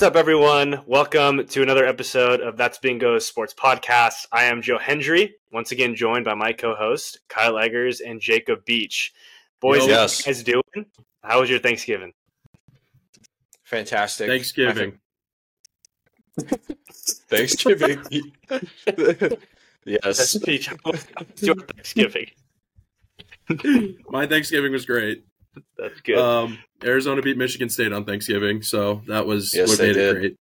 What's up, everyone? Welcome to another episode of That's Bingo Sports Podcast. I am Joe Hendry, once again joined by my co-host Kyle Eggers and Jacob Beach. Boys, Yes. what you guys doing? How was your Thanksgiving? Fantastic. Thanksgiving. Thanksgiving. That's yes. Beach. How was your Thanksgiving? My Thanksgiving was great. That's good. Um, Arizona beat Michigan State on Thanksgiving, so that was Yes, what they made did. it great.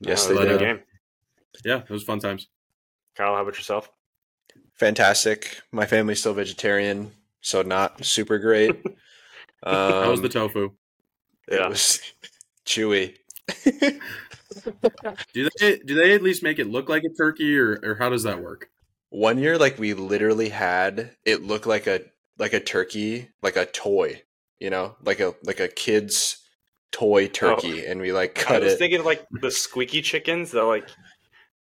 Yes, Uh, they good did. game. Yeah, it was fun times. Kyle, how about yourself? Fantastic. My family's still vegetarian, so not super great. Um, How was the tofu? Yeah. It was chewy. Do they do they at least make it look like a turkey, or or how does that work? One year, like we literally had it look like a like a turkey, like a toy. You know, like a like a kid's toy turkey, and we like cut it. I was it. thinking of like the squeaky chickens that like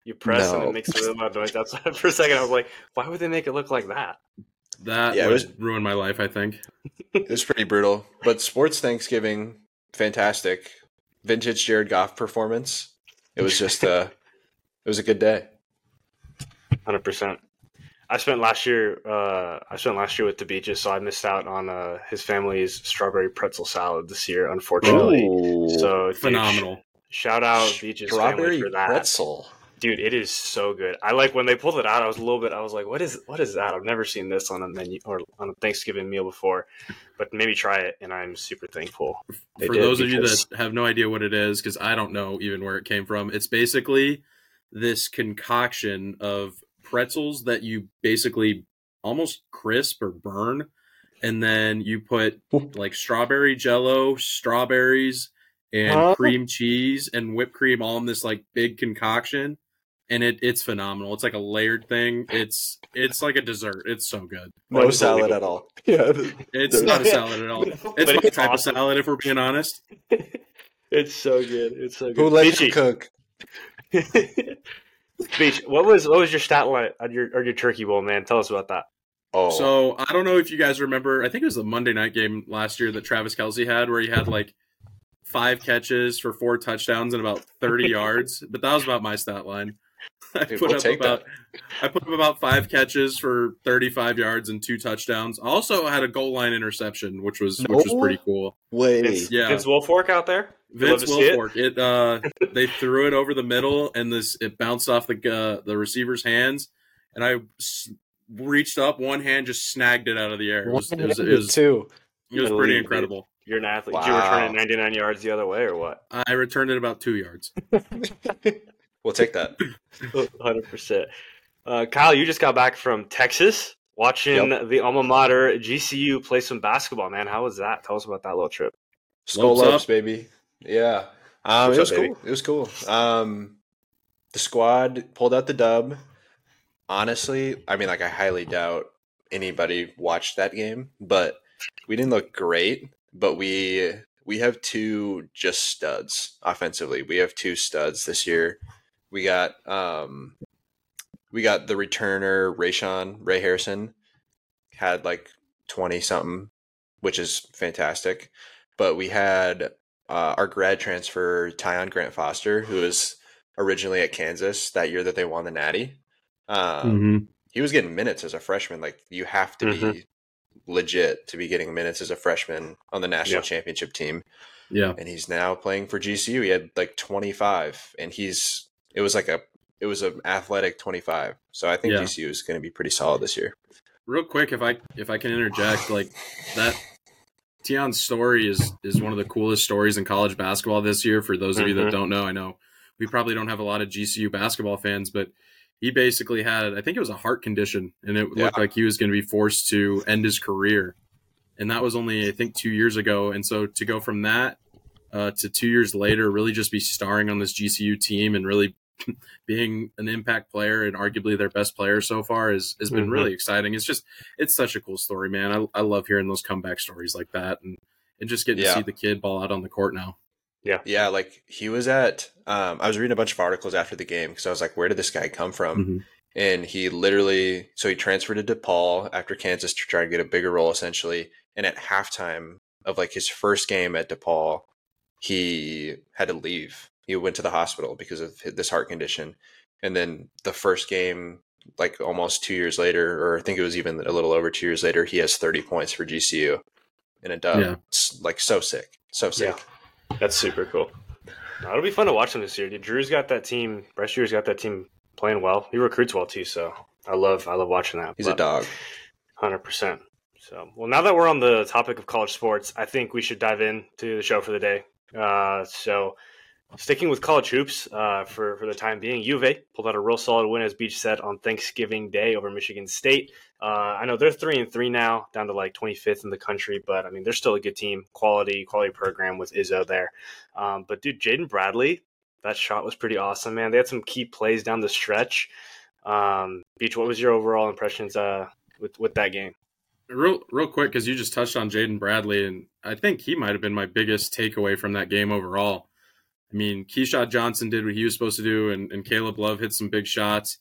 you press and it makes a really loud noise outside. For a second, I was like, why would they make it look like that? That Yeah, it would was- ruin my life. I think. It was pretty brutal. But sports Thanksgiving, fantastic. Vintage Jared Goff performance. It was just uh it was a good day. Hundred percent. I spent last year. Uh, I spent last year with the beaches, so I missed out on uh, his family's strawberry pretzel salad this year, unfortunately. So dude, Phenomenal. sh- shout out beaches family Strawberry for that, pretzel. dude. It is so good. I like when they pulled it out. I was a little bit. I was like, "What is? What is that?" I've never seen this on a menu or on a Thanksgiving meal before, but maybe try it, and I'm super thankful. They For did those of you that have no idea what it is, because I don't know even where it came from, it's basically this concoction of pretzels that you basically almost crisp or burn, and then you put like strawberry jello, strawberries, and Huh? cream cheese and whipped cream all in this like big concoction. And it, it's phenomenal. It's like a layered thing. It's it's like a dessert. It's so good. No salad at all. Yeah. It's not a salad at all. But It's my it's type awesome. of salad, if we're being honest. It's so good. It's so good. Who lets Beachy. you cook? Beach, what was what was your stat line on your or your turkey bowl, man? Tell us about that. Oh, So I don't know if you guys remember. I think it was the Monday night game last year that Travis Kelce had, where he had like five catches for four touchdowns and about thirty yards. But that was about my stat line. I Dude, put we'll up take about I put up about five catches for thirty-five yards and two touchdowns. I also had a goal line interception, which was which was pretty cool. wait. Vince, Yeah. Vince Wilfork out there. Love Vince to it. It uh, they threw it over the middle, and this it bounced off the uh, the receiver's hands, and I s- reached up, one hand just snagged it out of the air. It was it was, it was, too. it was Believe pretty it. incredible. You're an athlete. Did you return it 99 yards the other way or what? I returned it about two yards. We'll take that. 100%. Uh, Kyle, you just got back from Texas watching the alma mater GCU play some basketball, man. How was that? Tell us about that little trip. Skull Slopes ups, baby. Yeah. Um, it was up, baby. cool. It was cool. Um, the squad pulled out the dub. Honestly, I mean, like, I highly doubt anybody watched that game, but we didn't look great. But we we have two just studs offensively. We have two studs this year. We got um, we got the returner Rayshawn Ray Harrison had like twenty something, which is fantastic. But we had uh, our grad transfer Tyon Grant Foster, who was originally at Kansas that year that they won the Natty. Um, He was getting minutes as a freshman. Like you have to be Mhm. legit to be getting minutes as a freshman on the national Yeah. championship team. Yeah, And he's now playing for GCU. He had like 25, and he's it was like a it was an athletic 25. So I think Yeah. GCU is going to be pretty solid this year. real quick, if I if I can interject, like that. Tyon's story is is one of the coolest stories in college basketball this year. For those of you Mhm. that don't know, I know we probably don't have a lot of GCU basketball fans, but he basically had I think it was a heart condition, and it Yeah. looked like he was going to be forced to end his career. And that was only I think two years ago. And so to go from that uh, to two years later, really just be starring on this GCU team and really being an impact player and arguably their best player so far is has been Mhm. really exciting. It's just it's such a cool story, man. I, I love hearing those comeback stories like that and and just getting Yeah. to see the kid ball out on the court now. Yeah, Yeah. like he was at. Um, I was reading a bunch of articles after the game because I was like, "Where did this guy come from?" Mhm. And he literally, so he transferred to DePaul after Kansas to try to get a bigger role, essentially. And at halftime of like his first game at DePaul, he had to leave he went to the hospital because of this heart condition. And then the first game, like almost two years later, or I think it was even a little over two years later, he has 30 points for GCU in a dub. Yeah. It's like so sick. So sick. Yeah. That's super cool. No, it'll be fun to watch him this year. Dude, Drew's got that team. Bryce Drew's got that team playing well. He recruits well too, so I love I love watching that. He's a dog. Hundred percent. So, well, now that we're on the topic of college sports, I think we should dive into the show for the day. Uh, so, sticking with college hoops uh, for for the time being, A pulled out a real solid win, as Beach said, on Thanksgiving Day over Michigan State. Uh, I know they're three and three now, down to like 25th in the country, but I mean they're still a good team, quality quality program with Izzo there. Um, but dude, Jaden Bradley, that shot was pretty awesome, man. They had some key plays down the stretch. Um, Beach, what was your overall impressions uh, with with that game? Real, real quick, because you just touched on Jaden Bradley, and I think he might have been my biggest takeaway from that game overall. I mean, Keshad Johnson did what he was supposed to do, and, and Caleb Love hit some big shots.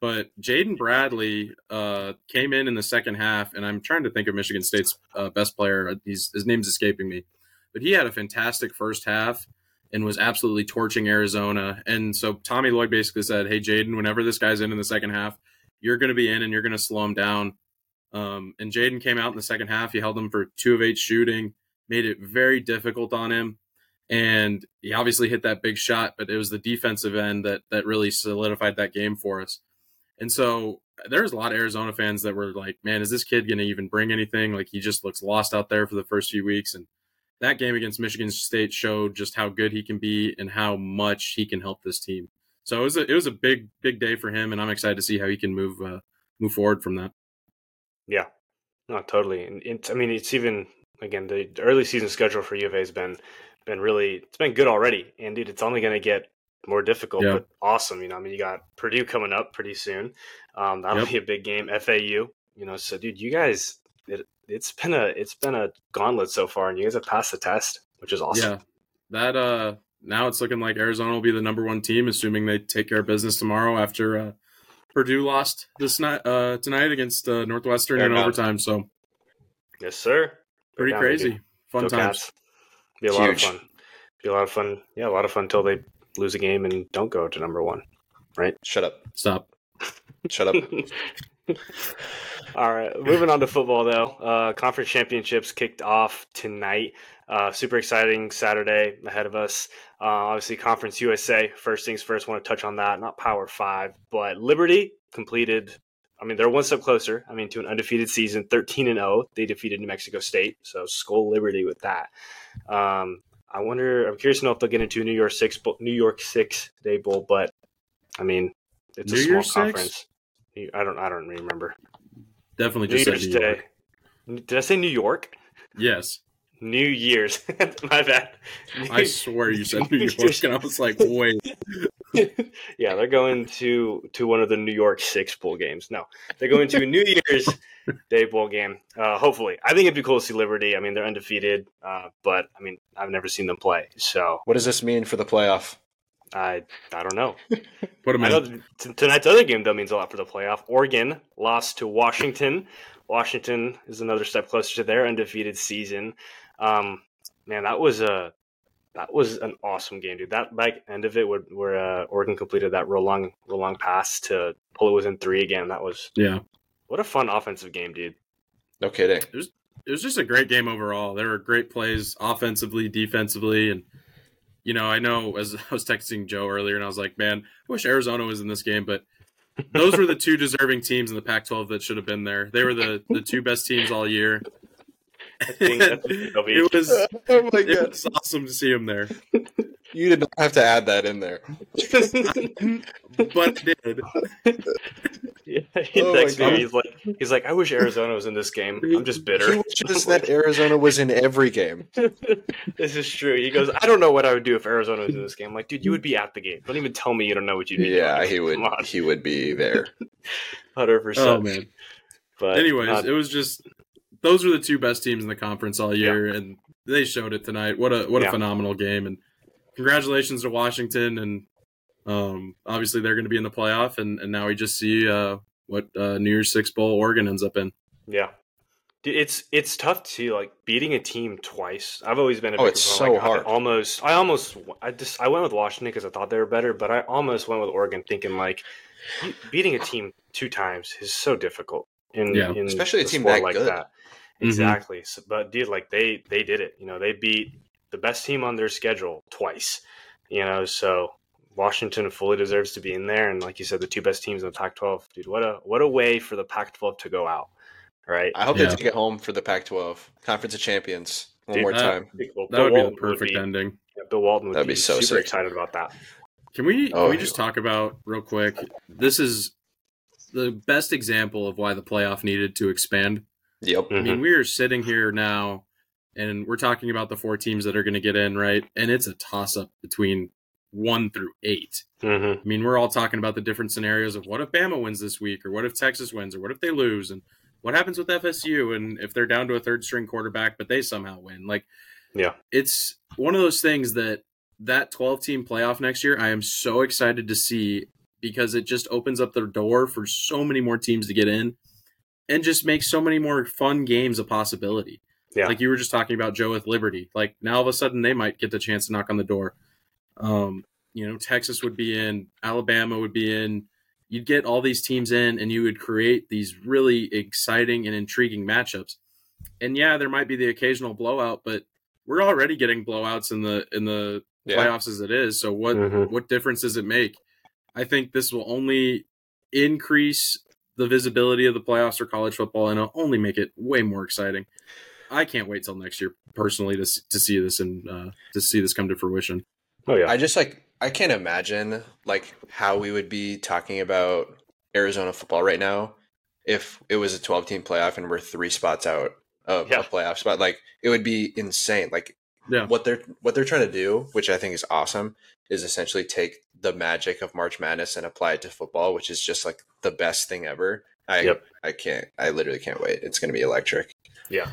But Jaden Bradley uh, came in in the second half, and I'm trying to think of Michigan State's uh, best player. He's, his name's escaping me, but he had a fantastic first half and was absolutely torching Arizona. And so Tommy Lloyd basically said, "Hey, Jaden, whenever this guy's in in the second half, you're going to be in, and you're going to slow him down." Um, and Jaden came out in the second half. He held him for two of eight shooting, made it very difficult on him. And he obviously hit that big shot, but it was the defensive end that that really solidified that game for us. And so there's a lot of Arizona fans that were like, "Man, is this kid going to even bring anything?" Like he just looks lost out there for the first few weeks. And that game against Michigan State showed just how good he can be and how much he can help this team. So it was a it was a big big day for him, and I'm excited to see how he can move uh, move forward from that. Yeah, no, totally. And I mean, it's even again the early season schedule for U of A has been been really it's been good already, and dude, it's only going to get more difficult, Yeah. but awesome. You know, I mean, you got Purdue coming up pretty soon. Um, that'll Yep. be a big game. FAU, you know, so dude, you guys, it, it's been a it's been a gauntlet so far, and you guys have passed the test, which is awesome. Yeah, that uh now it's looking like Arizona will be the number one team, assuming they take care of business tomorrow after uh, Purdue lost this night uh, tonight against uh, Northwestern Fair in enough. overtime. So Yes, sir. pretty crazy, fun Go times. Cats. Be a lot of fun. Be a lot of fun. Yeah, a lot of fun until they lose a game and don't go to number one. Right? Shut up. Stop. Shut up. All right, moving on to football though. Uh, conference championships kicked off tonight. Uh, super exciting Saturday ahead of us. Uh, obviously, Conference USA. First things first, want to touch on that. Not Power Five, but Liberty completed. I mean, they're one step closer. I mean, to an undefeated season, thirteen and zero. They defeated New Mexico State, so skull Liberty with that. Um, I wonder. I'm curious to know if they'll get into New York Six, New York Six Day Bowl, but I mean, it's a New small Six? conference. I don't. I don't remember. Definitely just said Year's New Day. York. Did I say New York? Yes, New Year's. My bad. I swear you said New York, and I was like, wait. yeah, they're going to to one of the New York Six bowl games. No, they're going to a New Year's Day bowl game. Uh, hopefully, I think it'd be cool to see Liberty. I mean, they're undefeated, uh, but I mean, I've never seen them play, so What does this mean for the playoff? I I don't know. Put know in. t- tonight's other game though means a lot for the playoff. Oregon lost to Washington. Washington is another step closer to their undefeated season. Um, man, that was a that was an awesome game, dude. That like end of it where, where uh, Oregon completed that real long real long pass to pull it within three again. That was Yeah, what a fun offensive game, dude. No kidding. it was just a great game overall. There were great plays offensively, defensively, and you know, I know as I was texting Joe earlier, and I was like, man, I wish Arizona was in this game, but those were the two deserving teams in the Pac-12 that should have been there. They were the the two best teams all year. Think that's a big W. it was Oh my it was awesome to see him there, You did not have to add that in there. but it did. yeah, Oh my texted God. me. He's like, he's like, I wish Arizona was in this game. I'm just bitter. He bitter. wishes that Arizona was in every game. this is true. He goes, I don't know what I would do if Arizona was in this game. I'm like, dude, you would be at the game. Don't even tell me you don't know what you'd be Yeah, doing. he would. He would be there. Hundred Oh percent. Oh man. But Anyways, uh, it was just those were the two best teams in the conference all year, and they showed it tonight. What a what Yeah. a phenomenal game! And congratulations to Washington, and um, obviously they're going to be in the playoff, and, and now we just see uh, what uh, New Year's Six bowl Oregon ends up in. yeah, it's it's tough to like beating a team twice. I've always been a Oh, big it's proponent, so like, I hard. almost, I almost, I just, I went with Washington because I thought they were better, but I almost went with Oregon, thinking like beating a team two times is so difficult. In, Yeah. in Especially a team that like good. that. Mhm. Exactly. So, but dude, like they they did it. You know, they beat the best team on their schedule twice. You know, so Washington fully deserves to be in there. And like you said, the two best teams in the Pac-12. Dude, what a what a way for the Pac-12 to go out. Right. I hope Yeah. they take it home for the Pac-12 Conference of Champions one Dude, more that- time. Well, That Bill would be the perfect be- ending. yeah, Bill Walton would That'd be, be so super sick. excited about that. Can we Oh, can we just talk about real quick? This is the best example of why the playoff needed to expand. Yep. I mean, we are sitting here now and we're talking about the four teams that are going to get in, right? And it's a toss up between one through eight. Mm-hmm. I mean, we're all talking about the different scenarios of what if Bama wins this week, or what if Texas wins, or what if they lose, and what happens with FSU, and if they're down to a third string quarterback, but they somehow win. Like, Yeah. it's one of those things that that 12 team playoff next year, I am so excited to see because it just opens up the door for so many more teams to get in and just make so many more fun games a possibility. Yeah. Like you were just talking about Joe with Liberty. Like now all of a sudden they might get the chance to knock on the door. Um, you know, Texas would be in, Alabama would be in. You'd get all these teams in and you would create these really exciting and intriguing matchups. And yeah, there might be the occasional blowout, but we're already getting blowouts in the in the Yeah. playoffs as it is. So what Mhm. what difference does it make? I think this will only increase the visibility of the playoffs for college football and it'll only make it way more exciting. I can't wait till next year personally to to see this and uh, to see this come to fruition. Oh yeah. I just like I can't imagine like how we would be talking about Arizona football right now if it was a 12 team playoff and we're three spots out of Yeah. a playoff spot. Like it would be insane. Like Yeah. what they're what they're trying to do, which I think is awesome, is essentially take the magic of March Madness and apply it to football, which is just like the best thing ever. I Yep. I can't I literally can't wait. It's gonna be electric. Yeah.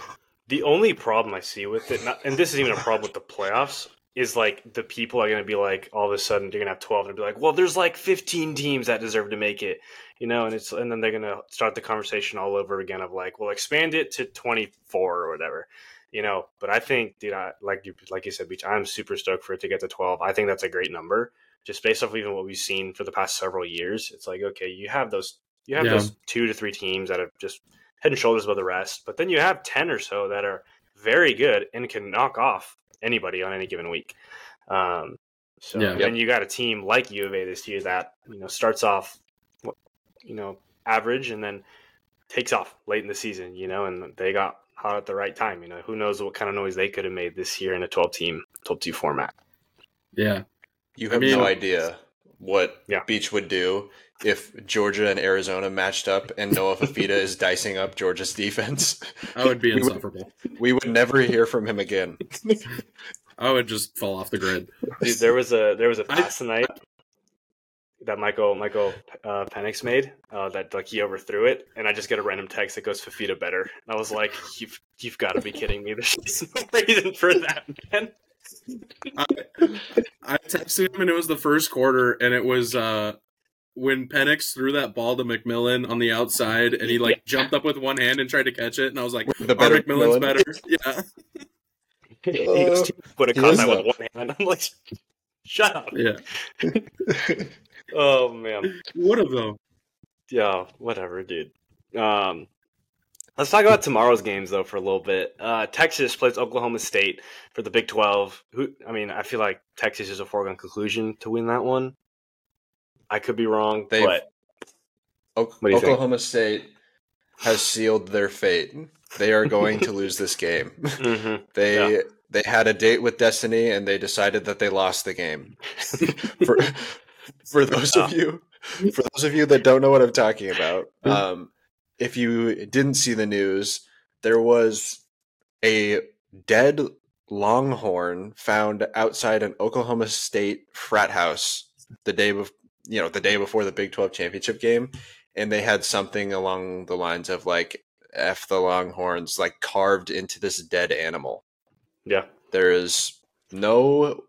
The only problem I see with it, not, and this isn't even a problem with the playoffs, is like the people are going to be like, all of a sudden, they're going to have 12 and be like, well, there's like 15 teams that deserve to make it, you know, and it's, and then they're going to start the conversation all over again of like, well, expand it to 24 or whatever, you know. But I think, dude, I, like you, like you said, Beach, I'm super stoked for it to get to 12. I think that's a great number, just based off even what we've seen for the past several years. It's like, okay, you have those, you have Yeah. those two to three teams that have just head and shoulders above the rest. But then you have 10 or so that are very good and can knock off anybody on any given week. Um, so, Yeah. and you got a team like U of A this year that, you know, starts off, you know, average and then takes off late in the season, you know, and they got hot at the right time. You know, who knows what kind of noise they could have made this year in a 12 team, 12 2 format. Yeah. You I have mean- no idea what Yeah. Beach would do if Georgia and Arizona matched up and Noah Fifita is dicing up Georgia's defense. I would be We would- insufferable. We would never hear from him again. I would just fall off the grid. Dude, there was a there was a pass tonight that Michael Michael uh, Penix made uh, that like he overthrew it, and I just get a random text that goes Fifita better. And I was like, you've you've got to be kidding me! There's no reason for that, man. I, I texted him and it was the first quarter and it was uh when Penix threw that ball to McMillan on the outside and he like jumped up with one hand and tried to catch it and I was like, The better McMillan's McMillan. better. Yeah. he Uh, would have he caught is that with one hand. I'm like, shut up. Yeah. Oh man. Would of them. Yeah, whatever, dude. Um, let's talk about tomorrow's games though for a little bit. Uh, Texas plays Oklahoma State for the Big Twelve. Who? I mean, I feel like Texas is a foregone conclusion to win that one. I could be wrong, They've- but O- What do you think? Oklahoma State has sealed their fate. They are going to lose this game. Mhm. They Yeah. they had a date with destiny and they decided that they lost the game. for for those of you for those of you that don't know what I'm talking about, um, if you didn't see the news, there was a dead longhorn found outside an Oklahoma State frat house the day before you know the day before the Big 12 championship game and they had something along the lines of like f the longhorns like carved into this dead animal. Yeah, there is no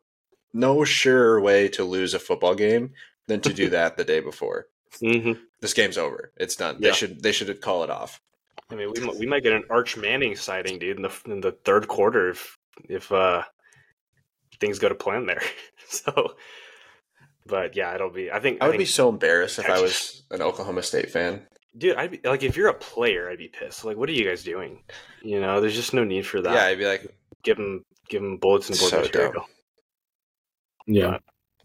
no surer way to lose a football game than to do that the day before hmm this game's over it's done Yeah. they should they should call it off I mean, we might, we might get an Arch Manning sighting, dude, in the in the third quarter if if uh, things go to plan there. so, but yeah, it'll be. I think I would think, be so embarrassed if I was an Oklahoma State fan. dude. I'd be like, if you're a player, I'd be pissed. Like, what are you guys doing? You know, there's just no need for that. Yeah, I'd be like, give them give them bullets and board So material. dumb. Yeah.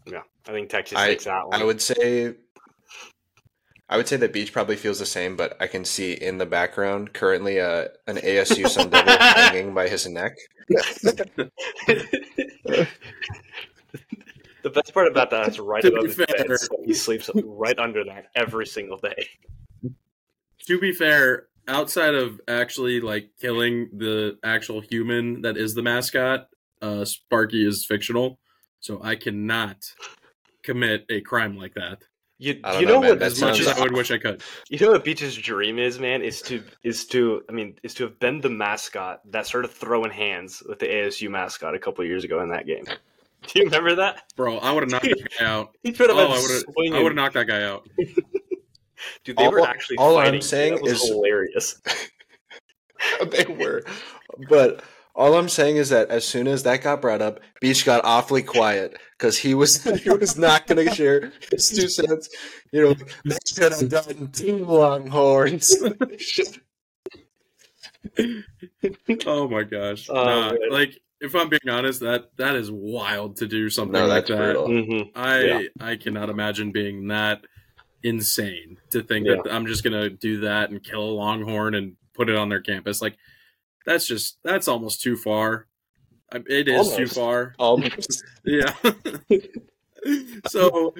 Yeah, I think Texas I- takes that one. I would say, I would say that Beach probably feels the same, but I can see in the background currently uh, an ASU Sun Devil hanging by his neck. the best part about that is right To above his bed. he sleeps right under that every single day. To be fair, outside of actually like killing the actual human that is the mascot, uh, Sparky is fictional, so I cannot commit a crime like that. You, you know, know, man. what As much as I would wish I could. you know what Beach's dream is, man, is to is to I mean is to have been the mascot that started throwing hands with the ASU mascot a couple years ago in that game. Do you remember that? Bro, I would have knocked that guy out. He should have Oh, I would have. swinging. I would have knocked that guy out. Dude, they All- were actually all I'm saying that was is- hilarious. they were, but all I'm saying is that as soon as that got brought up, Beach got awfully quiet because he was he was not going to share his two cents. You know, they should have done two Longhorns. Oh my gosh. Oh, Nah, like if I'm being honest, that that is wild to do something no, like that. brutal. Mhm. I Yeah. I cannot imagine being that insane to think that I'm just gonna do that and kill a longhorn and put it on their campus. Like that's just that's almost too far. I- It is too far. Almost. Yeah. so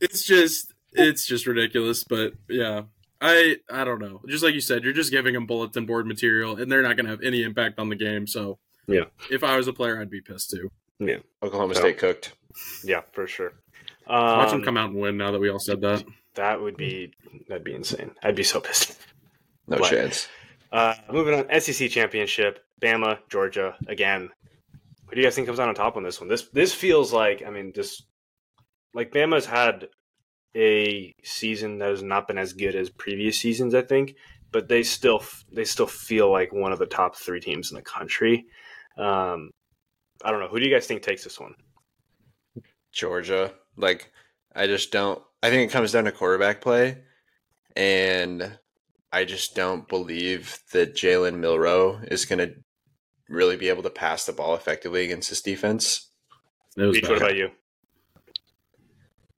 it's just it's just ridiculous. But yeah, I I don't know. Just like you said, you're just giving them bulletin board material, and they're not gonna have any impact on the game. So Yeah. if I was a player, I'd be pissed too. Yeah, Oklahoma So- State cooked. Yeah, for sure. Watch them Um, come out and win. Now that we all said that. That would be that'd be insane. I'd be so pissed. No But- chance. Uh, moving on, SEC championship, Bama, Georgia again. Who do you guys think comes out on top on this one? This this feels like I mean, just like Bama's had a season that has not been as good as previous seasons, I think, but they still they still feel like one of the top three teams in the country. Um, I don't know. Who do you guys think takes this one? Georgia. Like, I just don't. I think it comes down to quarterback play, and I just don't believe that Jalen Milroe is going to really be able to pass the ball effectively against this defense. Beach, what about you?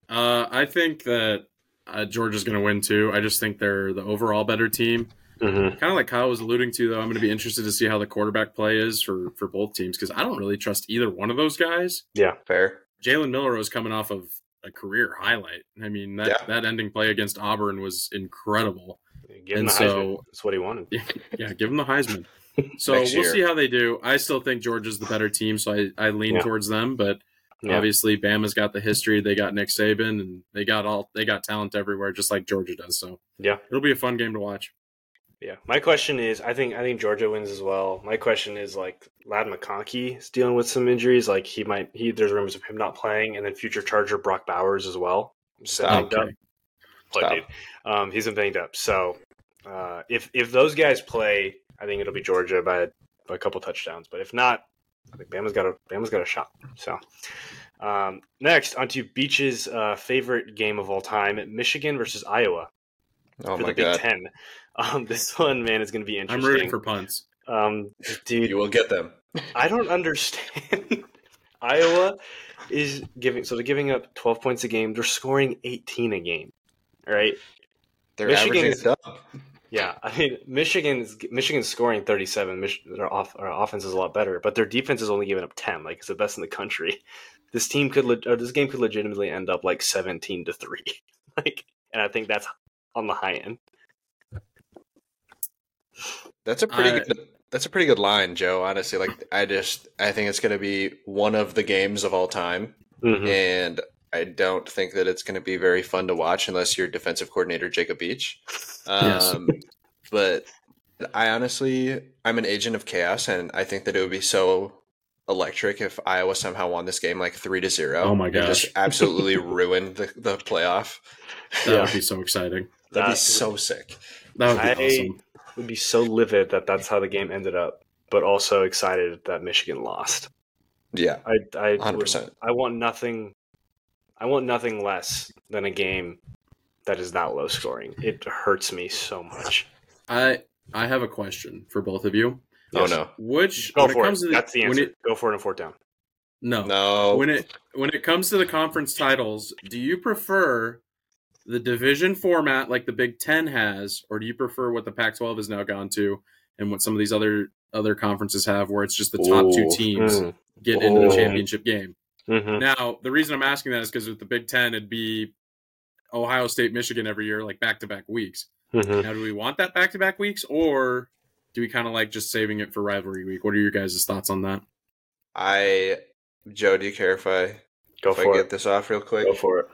Uh, I think that uh, Georgia's going to win too. I just think they're the overall better team. Mm-hmm. Kind of like Kyle was alluding to, though. I'm going to be interested to see how the quarterback play is for for both teams because I don't really trust either one of those guys. Yeah, fair. Jalen Milroe is coming off of a career highlight. I mean, that, Yeah. that ending play against Auburn was incredible. Give him And the so- Heisman. That's what he wanted. Yeah, give him the Heisman. So we'll year. see how they do. I still think Georgia's the better team, so I, I lean Yeah. towards them. But Yeah. obviously, Bama's got the history. They got Nick Saban, and they got all they got talent everywhere, just like Georgia does. So Yeah. it'll be a fun game to watch. Yeah, my question is, I think I think Georgia wins as well. My question is like Ladd McConkey is dealing with some injuries, like he might he there's rumors of him not playing, and then future Charger Brock Bowers as well. He's been Stop. banged up. Okay. Stop. dude. Um, he's been banged up. So uh, if if those guys play, I think it'll be Georgia by, by a couple touchdowns. But if not, I think Bama's got a Bama's got a shot. So um, next onto Beach's uh, favorite game of all time, Michigan versus Iowa Oh for my the Big god. Ten. Um, this one, man, is going to be interesting. I'm rooting for punts. Um, dude, You will get them. I don't understand. Iowa is giving so they're giving up 12 points a game. They're scoring 18 a game. All right. They're Michigan's- averaging a dub. Yeah, I mean Michigan's Michigan's scoring 37. Mich- their off their offense is a lot better, but their defense is only giving up 10. Like it's the best in the country. This team could le- or this game could legitimately end up like 17 to three. Like, and I think that's on the high end. That's a pretty I- good. That's a pretty good line, Joe. Honestly, like I just I think it's going to be one of the games of all time, Mhm. and I don't think that it's going to be very fun to watch unless you're defensive coordinator Jacob Beach. Yes. Um, but I honestly, I'm an agent of chaos, and I think that it would be so electric if Iowa somehow won this game like three to zero. Oh my and gosh. Just absolutely ruined the, the playoff. That would be so exciting. That'd be so sick. That would be I- awesome. would be so livid that that's how the game ended up, but also excited that Michigan lost. Yeah, I I hundred would- percent. I want nothing. I want nothing less than a game that is not low scoring. It hurts me so much. I I have a question for both of you. Oh no, Which Go when it for comes it. to That's the when answer. it- Go for it on fourth down. no, no. when it when it comes to the conference titles, do you prefer the division format like the Big Ten has, or do you prefer what the Pac-12 has now gone to, and what some of these other other conferences have, where it's just the top two teams Mm. get into the Oh. championship game? Mhm. Now, the reason I'm asking that is because with the Big Ten, it'd be Ohio State, Michigan every year, like back to back weeks. Mhm. Now, do we want that back to back weeks, or do we kind of like just saving it for rivalry week? What are your guys' thoughts on that? I, Joe, do you care if I Go if I for get it. this off real quick? Go for it.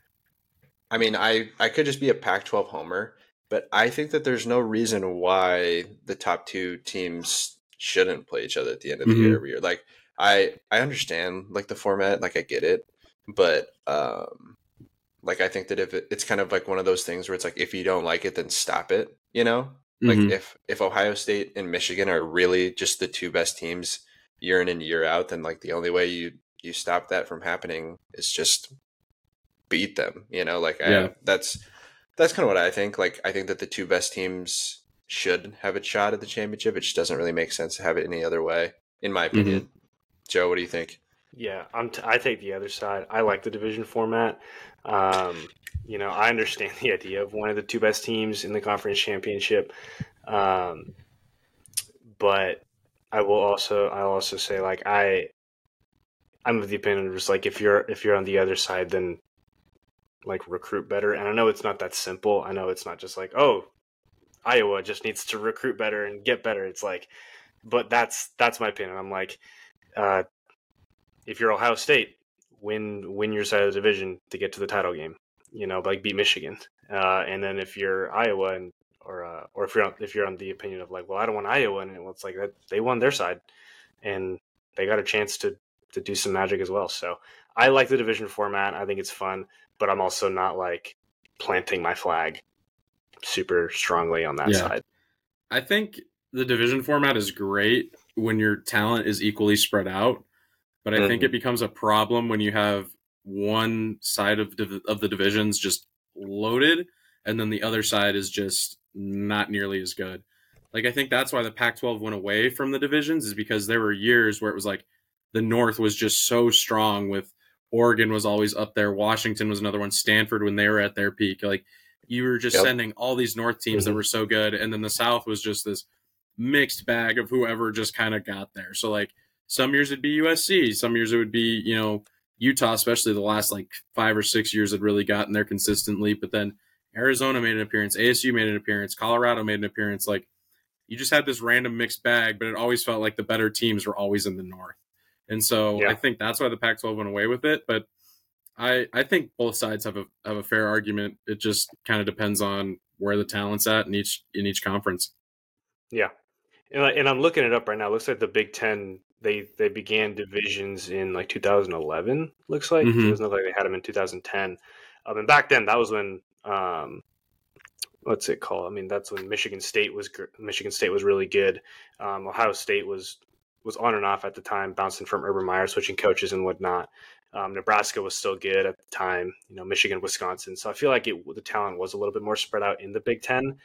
I mean, I I could just be a Pac-12 homer, but I think that there's no reason why the top two teams shouldn't play each other at the end of the Mhm. year every year. Like I I understand like the format, like I get it, but um like I think that if it, it's kind of like one of those things where it's like if you don't like it then stop it, you know? Like Mhm. if if Ohio State and Michigan are really just the two best teams year in and year out, then like the only way you you stop that from happening is just beat them. You know, like Yeah. I, that's that's kind of what I think. Like I think that the two best teams should have a shot at the championship. It just doesn't really make sense to have it any other way, in my opinion. Joe, what do you think? Yeah, I'm t- I take the other side. I like the division format. Um, you know, I understand the idea of one of the two best teams in the conference championship, um, but I will also I'll also say like I I'm of the opinion of just like if you're if you're on the other side, then like recruit better. And I know it's not that simple. I know it's not just like oh Iowa just needs to recruit better and get better. It's like, but that's that's my opinion. I'm like. Uh, if you're Ohio State, win win your side of the division to get to the title game. You know, like beat Michigan. Uh, and then if you're Iowa and or uh, or if you're on, if you're on the opinion of like, well, I don't want Iowa, and it's like that they won their side, and they got a chance to to do some magic as well. So I like the division format. I think it's fun, but I'm also not like planting my flag super strongly on that Yeah. side. I think the division format is great when your talent is equally spread out, but I think Mhm. it becomes a problem when you have one side of div- of the divisions just loaded, and then the other side is just not nearly as good. Like I think that's why the Pac-12 went away from the divisions is because there were years where it was like the North was just so strong with Oregon was always up there, Washington was another one, Stanford when they were at their peak. Like you were just Yep. sending all these North teams that Mhm. were so good, and then the South was just this mixed bag of whoever just kind of got there. So like some years it'd be USC, some years it would be you know Utah, especially the last like five or six years had really gotten there consistently. But then Arizona made an appearance, ASU made an appearance, Colorado made an appearance. Like you just had this random mixed bag, but it always felt like the better teams were always in the North. And so Yeah. I think that's why the Pac-12 went away with it. But I I think both sides have a have a fair argument. It just kind of depends on where the talent's at in each in each conference. Yeah, and, I- and I'm looking it up right now. It looks like the Big Ten they they began divisions in like 2011. Looks like Mhm. it doesn't look like they had them in 2010. Um, and back then, that was when um, what's it called? I mean, that's when Michigan State was Michigan State was really good. Um, Ohio State was was on and off at the time, bouncing from Urban Meyer, switching coaches and whatnot. Um, Nebraska was still good at the time. You know, Michigan, Wisconsin. So I feel like it, the talent was a little bit more spread out in the Big Ten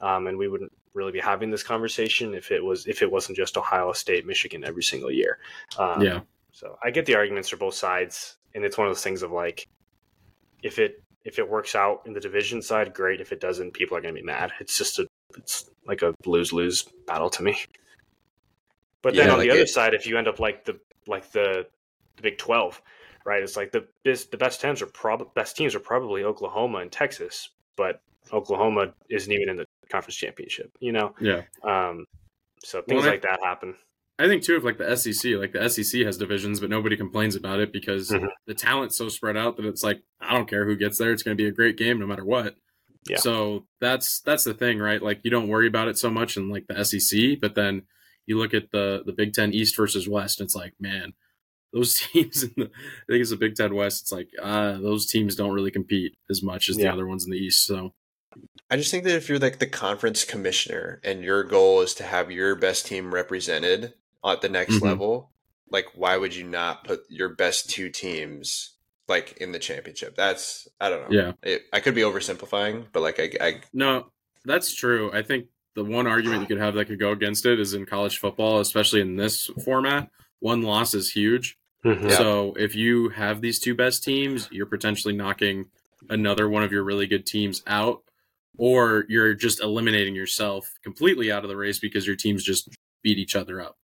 um, and we wouldn't really be having this conversation if it was if it wasn't just Ohio State, Michigan every single year. Um, Yeah. So I get the arguments for both sides, and it's one of those things of like, if it if it works out in the division side, great. If it doesn't, people are going to be mad. It's just a it's like a lose lose battle to me. But then Yeah, on like the other it- side, if you end up like the like the, the Big Twelve, right? It's like the best the best teams are prob best teams are probably Oklahoma and Texas, but Oklahoma isn't even in the conference championship. You know, Yeah. um, so things Well, I- like that happen. I think too, of like the SEC, like the SEC has divisions, but nobody complains about it because Mhm. the talent's so spread out that it's like I don't care who gets there; it's going to be a great game no matter what. Yeah. So that's that's the thing, right? Like you don't worry about it so much in like the SEC, but then you look at the the Big Ten East versus West, and it's like, man, those teams in the I think it's the Big Ten West. It's like uh, those teams don't really compete as much as the other ones in the East. So I just think that if you're like the conference commissioner and your goal is to have your best team represented at the next Mhm. level, like why would you not put your best two teams like in the championship? That's I don't know. Yeah. It, I could be oversimplifying, but like I, I No, that's true. I think the one argument you could have that could go against it is in college football, especially in this format, one loss is huge. Mhm. Yeah. So if you have these two best teams, you're potentially knocking another one of your really good teams out, or you're just eliminating yourself completely out of the race because your teams just beat each other up.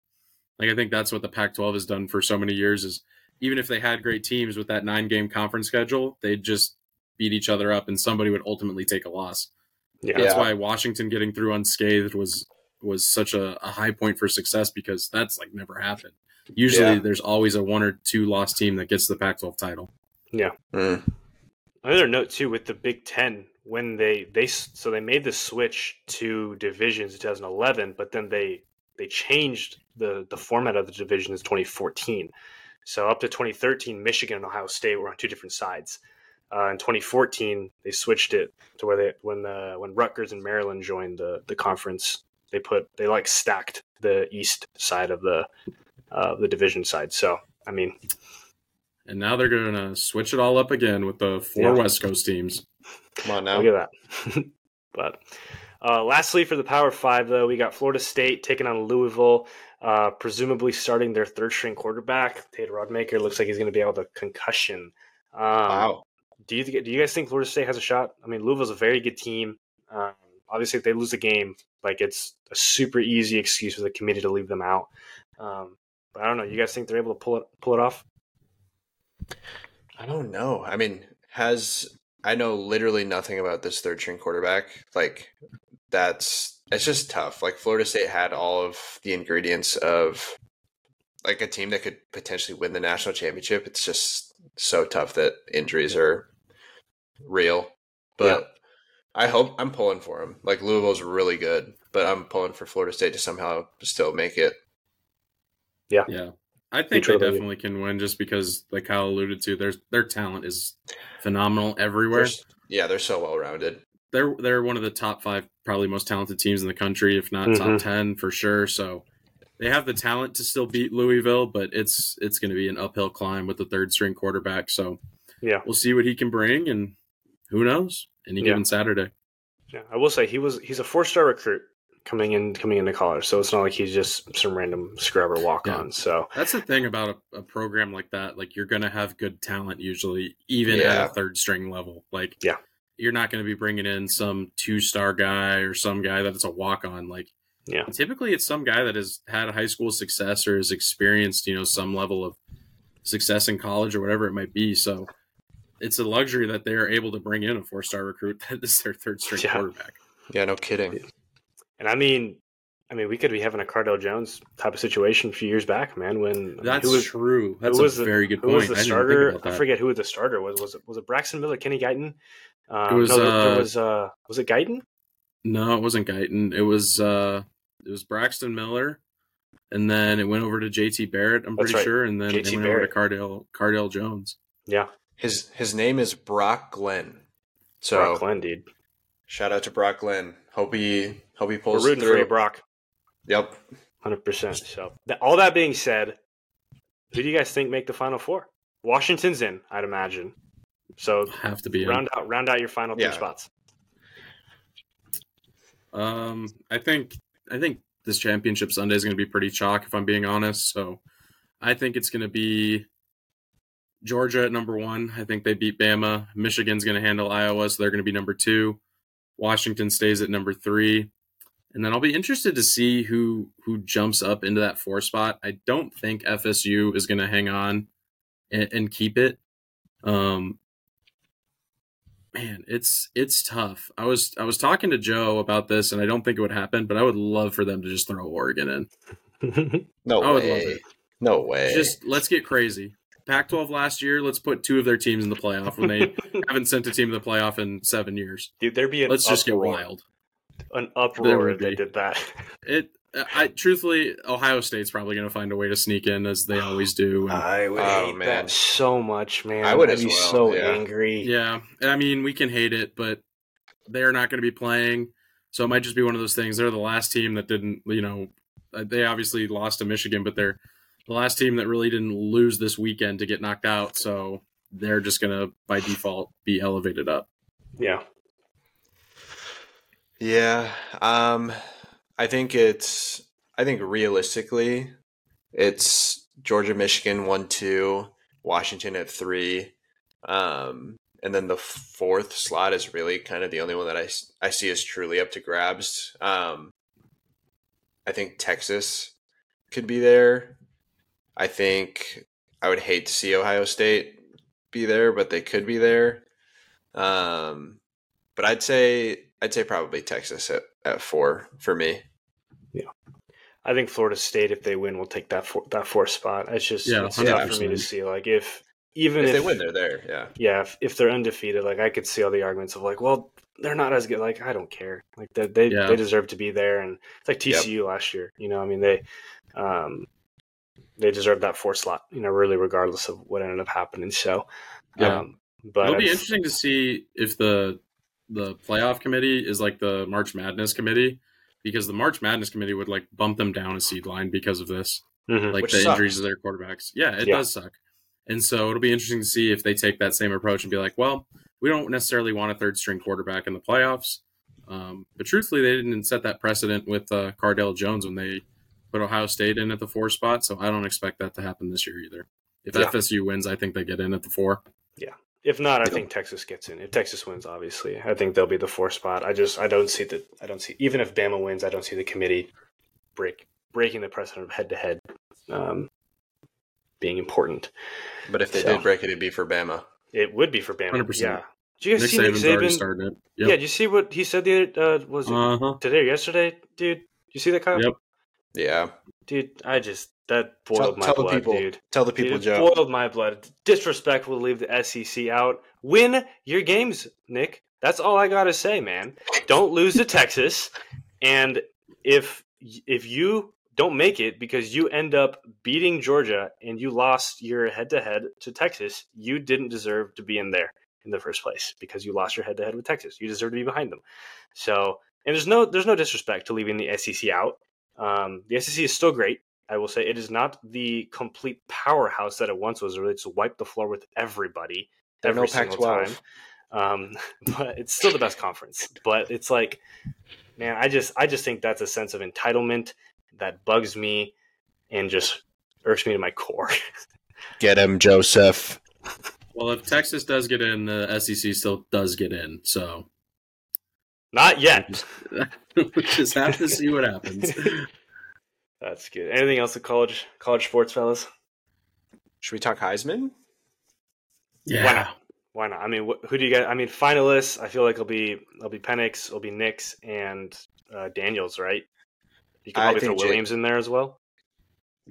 Like I think that's what the Pac-12 has done for so many years is even if they had great teams with that nine game conference schedule, they'd just beat each other up and somebody would ultimately take a loss. Yeah. That's why Washington getting through unscathed was was such a, a high point for success because that's like never happened. Usually Yeah. there's always a one or two loss team that gets the Pac-12 title. mm, Another note too with the Big Ten when they they so they made the switch to divisions in 2011, but then they they changed the the format of the divisions in 2014. So up to 2013, Michigan and Ohio State were on two different sides. Uh, in 2014, they switched it to where they when the when Rutgers and Maryland joined the the conference, they put they like stacked the east side of the uh, the division side. So I mean, And now they're going to switch it all up again with the four Yeah. West Coast teams. come on now. Look at that. but uh, lastly, for the Power Five, though, we got Florida State taking on Louisville, uh, presumably starting their third string quarterback. Tate Rodemaker looks like he's going to be out with a concussion. Um, Wow. Do you think, do you guys think Florida State has a shot? I mean, Louisville's a very good team. Um, obviously, if they lose the game, like it's a super easy excuse for the committee to leave them out. Um, but I don't know. You guys think they're able to pull it pull it off? I don't know. I mean, has I know literally nothing about this third string quarterback. Like that's it's just tough. Like Florida State had all of the ingredients of like a team that could potentially win the national championship. It's just so tough that injuries are real. But I hope I'm pulling for them. Like Louisville's really good, but I'm pulling for Florida State to somehow still make it. Yeah. Yeah. I think they definitely can win just because, like Kyle alluded to, their their talent is phenomenal everywhere. They're- yeah, they're so well rounded. they're they're one of the top five, probably most talented teams in the country, if not Mhm. top ten for sure. So they have the talent to still beat Louisville, but it's it's going to be an uphill climb with the third string quarterback. So Yeah. we'll see what he can bring, and who knows? Any Yeah. given Saturday. Yeah, I will say he was he's a four star recruit coming in coming into college, so it's not like he's just some random scrub or walk on. So That's the thing about a, a program like that. Like you're going to have good talent usually, even Yeah. at a third string level. Like Yeah. you're not going to be bringing in some two star guy or some guy that's a walk on. Like Yeah. typically it's some guy that has had high school success or has experienced you know some level of success in college or whatever it might be. So it's a luxury that they are able to bring in a four star recruit that is their third string Yeah. quarterback. Yeah, no kidding. And I mean I mean we could be having a Cardale Jones type of situation a few years back, man, when I mean, That's who was true. That's who a was the- very good who point. was the I didn't starter? I forget who the starter was. Was it was it Braxton Miller, Kenny Guiton? Um, It was, no, there- there uh, was uh was it Guiton? No, it wasn't Guiton. It was uh it was Braxton Miller. And then it went over to JT Barrett, I'm That's pretty right. sure. And then JT it went over to Cardale Cardale Jones. Yeah, His his name is Brock Glenn. So Brock Glenn, dude. shout out to Brock Glenn. Hope he hope he We're pulls rooting through. for you, Brock. Yep. Hundred percent. So th- all that being said, who do you guys think make the final four? Washington's in, I'd imagine. So Have to be in. round out round out your final Yeah. three spots. Um, I think I think this championship Sunday is going to be pretty chalk, if I'm being honest. So I think it's going to be Georgia at number one. I think they beat Bama. Michigan's going to handle Iowa, so they're going to be number two. Washington stays at number three, and then I'll be interested to see who who jumps up into that four spot. I don't think FSU is going to hang on and, and keep it. Um, man, it's it's tough. I was I was talking to Joe about this, and I don't think it would happen, but I would love for them to just throw Oregon in. No I would love way. it. No way. Just let's get crazy. Pac-12 last year, let's put two of their teams in the playoff when they haven't sent a team to the playoff in seven years. Dude, there'd be an Let's just get wild. An There uproar if they did that. It, I truthfully, Ohio State's probably going to find a way to sneak in as they always do. And, I would Oh, hate man. that so much, man. I would I'd be well, so yeah. angry. yeah, I mean, we can hate it, but they're not going to be playing. So it might just be one of those things. They're the last team that didn't, you know, uh, they obviously lost to Michigan, but they're the last team that really didn't lose this weekend to get knocked out. So they're just going to, by default, be elevated up. Yeah. Yeah. Um, I think it's, I think realistically, it's Georgia, Michigan, one, two, Washington at three. Um, and then the fourth slot is really kind of the only one that I, I see is truly up to grabs. Um, I think Texas could be there. I think I would hate to see Ohio State be there, but they could be there. Um, but I'd say I'd say probably Texas at, at four for me. Yeah, I think Florida State, if they win, will take that four, that fourth spot. It's just Yeah, it's tough for me to see. Like if even If if, they win, they're there. Yeah. yeah, if, if they're undefeated, like I could see all the arguments of like, well, they're not as good. Like I don't care. Like they they, Yeah. they deserve to be there, and it's like Yep. TCU last year. You know, I mean they um they deserve that four slot. You know, really regardless of what ended up happening. So, Yeah. um, but It'll be interesting to see if the the playoff committee is like the March Madness committee, because the March Madness committee would like bump them down a seed line because of this, Mhm. like Which the sucks. injuries of their quarterbacks. Yeah, it Yeah. does suck. And so it'll be interesting to see if they take that same approach and be like, well, we don't necessarily want a third string quarterback in the playoffs. Um, but truthfully, they didn't set that precedent with uh, Cardale Jones when they put Ohio State in at the four spot. So I don't expect that to happen this year either. If Yeah. FSU wins, I think they get in at the four. If not, I Yeah. think Texas gets in. If Texas wins, obviously, I think they'll be the four spot. I just I don't see the I don't see even if Bama wins, I don't see the committee break breaking the precedent of head to head being important. But if they So. did break it, it'd be for Bama. It would be for Bama. 100%. Yeah. Did you guys Nick see Nick Saban's already Saban? started it. Yeah. Yep. Did you see what he said the other uh, was it Uh huh. today or yesterday, dude? Did you see that, Kyle? Yep. Yeah. Dude, I just that Tell, boiled my tell blood, people. dude. Tell the people, Dude, Joe. boiled my blood. Disrespectful to leave the SEC out. Win your games, Nick. That's all I gotta say, man. Don't lose to Texas, and if if you don't make it because you end up beating Georgia and you lost your head to head to Texas, you didn't deserve to be in there in the first place because you lost your head to head with Texas. You deserve to be behind them. So, and there's no there's no disrespect to leaving the SEC out. Um, the SEC is still great. I will say it is not the complete powerhouse that it once was. Really, it's wiped the floor with everybody They're every no single Pac-12. time. Um, but it's still the best conference. But it's like, man, I just I just think that's a sense of entitlement that bugs me and just irks me to my core. Get him, Joseph. Well, if Texas does get in, the SEC still does get in. So not yet. we just have to see what happens. That's good. Anything else with college college sports, fellas? Should we talk Heisman? Yeah. Why not? Why not? I mean, wh- who do you get? I mean, finalists. I feel like it'll be it'll be Penix, it'll be Nix, and uh, Daniels, right? You could probably throw think Jay- Williams in there as well.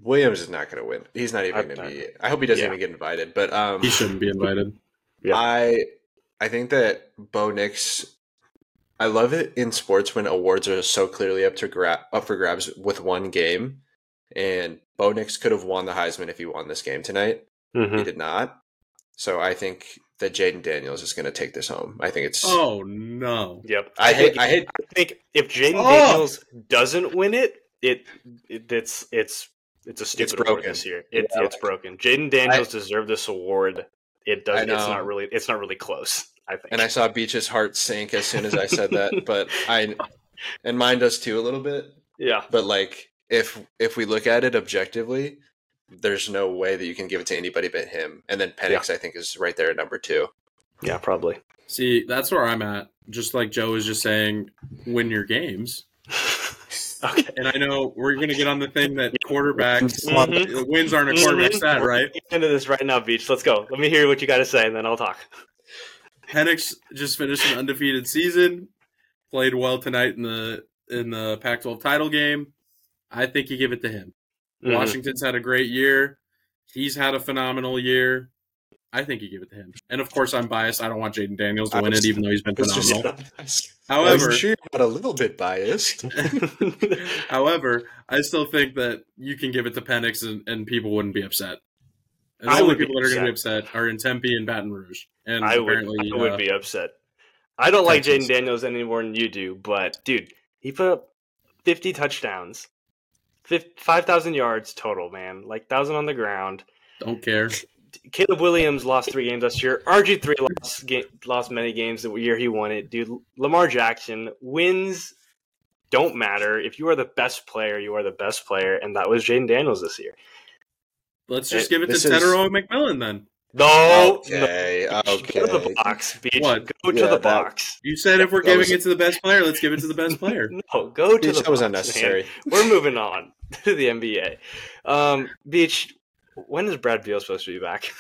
Williams is not going to win. He's not even going to be. I hope he doesn't yeah. even get invited. But um, He shouldn't be invited. Yeah. I I think that Bo Nix. I love it in sports when awards are so clearly up to grab up for grabs with one game, and Bo Nix could have won the Heisman if he won this game tonight. Mhm. He did not. So I think that Jayden Daniels is going to take this home. I think it's. Oh no! Yep. I hate. think, I hate. I think if Jayden Oh! Daniels doesn't win it, it, it it's it's it's a stupid award broken. this year. It, Yeah, it's broken. Jayden Daniels deserved this award. It does. I It's not really. It's not really close. I think. And I saw Beach's heart sink as soon as I said that, but I, and mine does too a little bit. yeah. But like, if if we look at it objectively, there's no way that you can give it to anybody but him. And then Penix, I think, is right there at number two. Yeah. Probably. See, that's where I'm at. Just like Joe was just saying, win your games. okay. And I know we're going to get on the thing that quarterbacks Mhm. wins aren't a quarterback Mhm. stat, right? Into this right now, Beach. Let's go. Let me hear what you got to say, and then I'll talk. Penix just finished an undefeated season, played well tonight in the in the Pac-12 title game. I think you give it to him. Mhm. Washington's had a great year. He's had a phenomenal year. I think you give it to him. And of course, I'm biased. I don't want Jayden Daniels to I win was- it, even though he's been just- phenomenal. However, sure you're a little bit biased. however, I still think that you can give it to Penix and, and people wouldn't be upset. And the I only would be people that are going to be upset are in Tempe and Baton Rouge. And I would. apparently, I would uh, be upset. I don't like. Jayden Daniels any more than you do, but dude, he put up 50 touchdowns, 5,000 yards total, man. Like, 1,000 on the ground. Don't care. Caleb Williams lost three games last year. RG3 lost, ga- lost many games the year he won it. Dude, Lamar Jackson wins don't matter. If you are the best player, you are the best player, and that was Jayden Daniels this year. Let's just It- give it to this is- Tetairoa McMillan then. No, Okay, no. okay. Go to the box, Beach. What? Go to the that- box. You said if we're giving was- it to the best player, let's give it to the best player. No, go to Beach, the that was unnecessary. man. We're moving on to the NBA. Um, Beach, when is Brad Beal supposed to be back?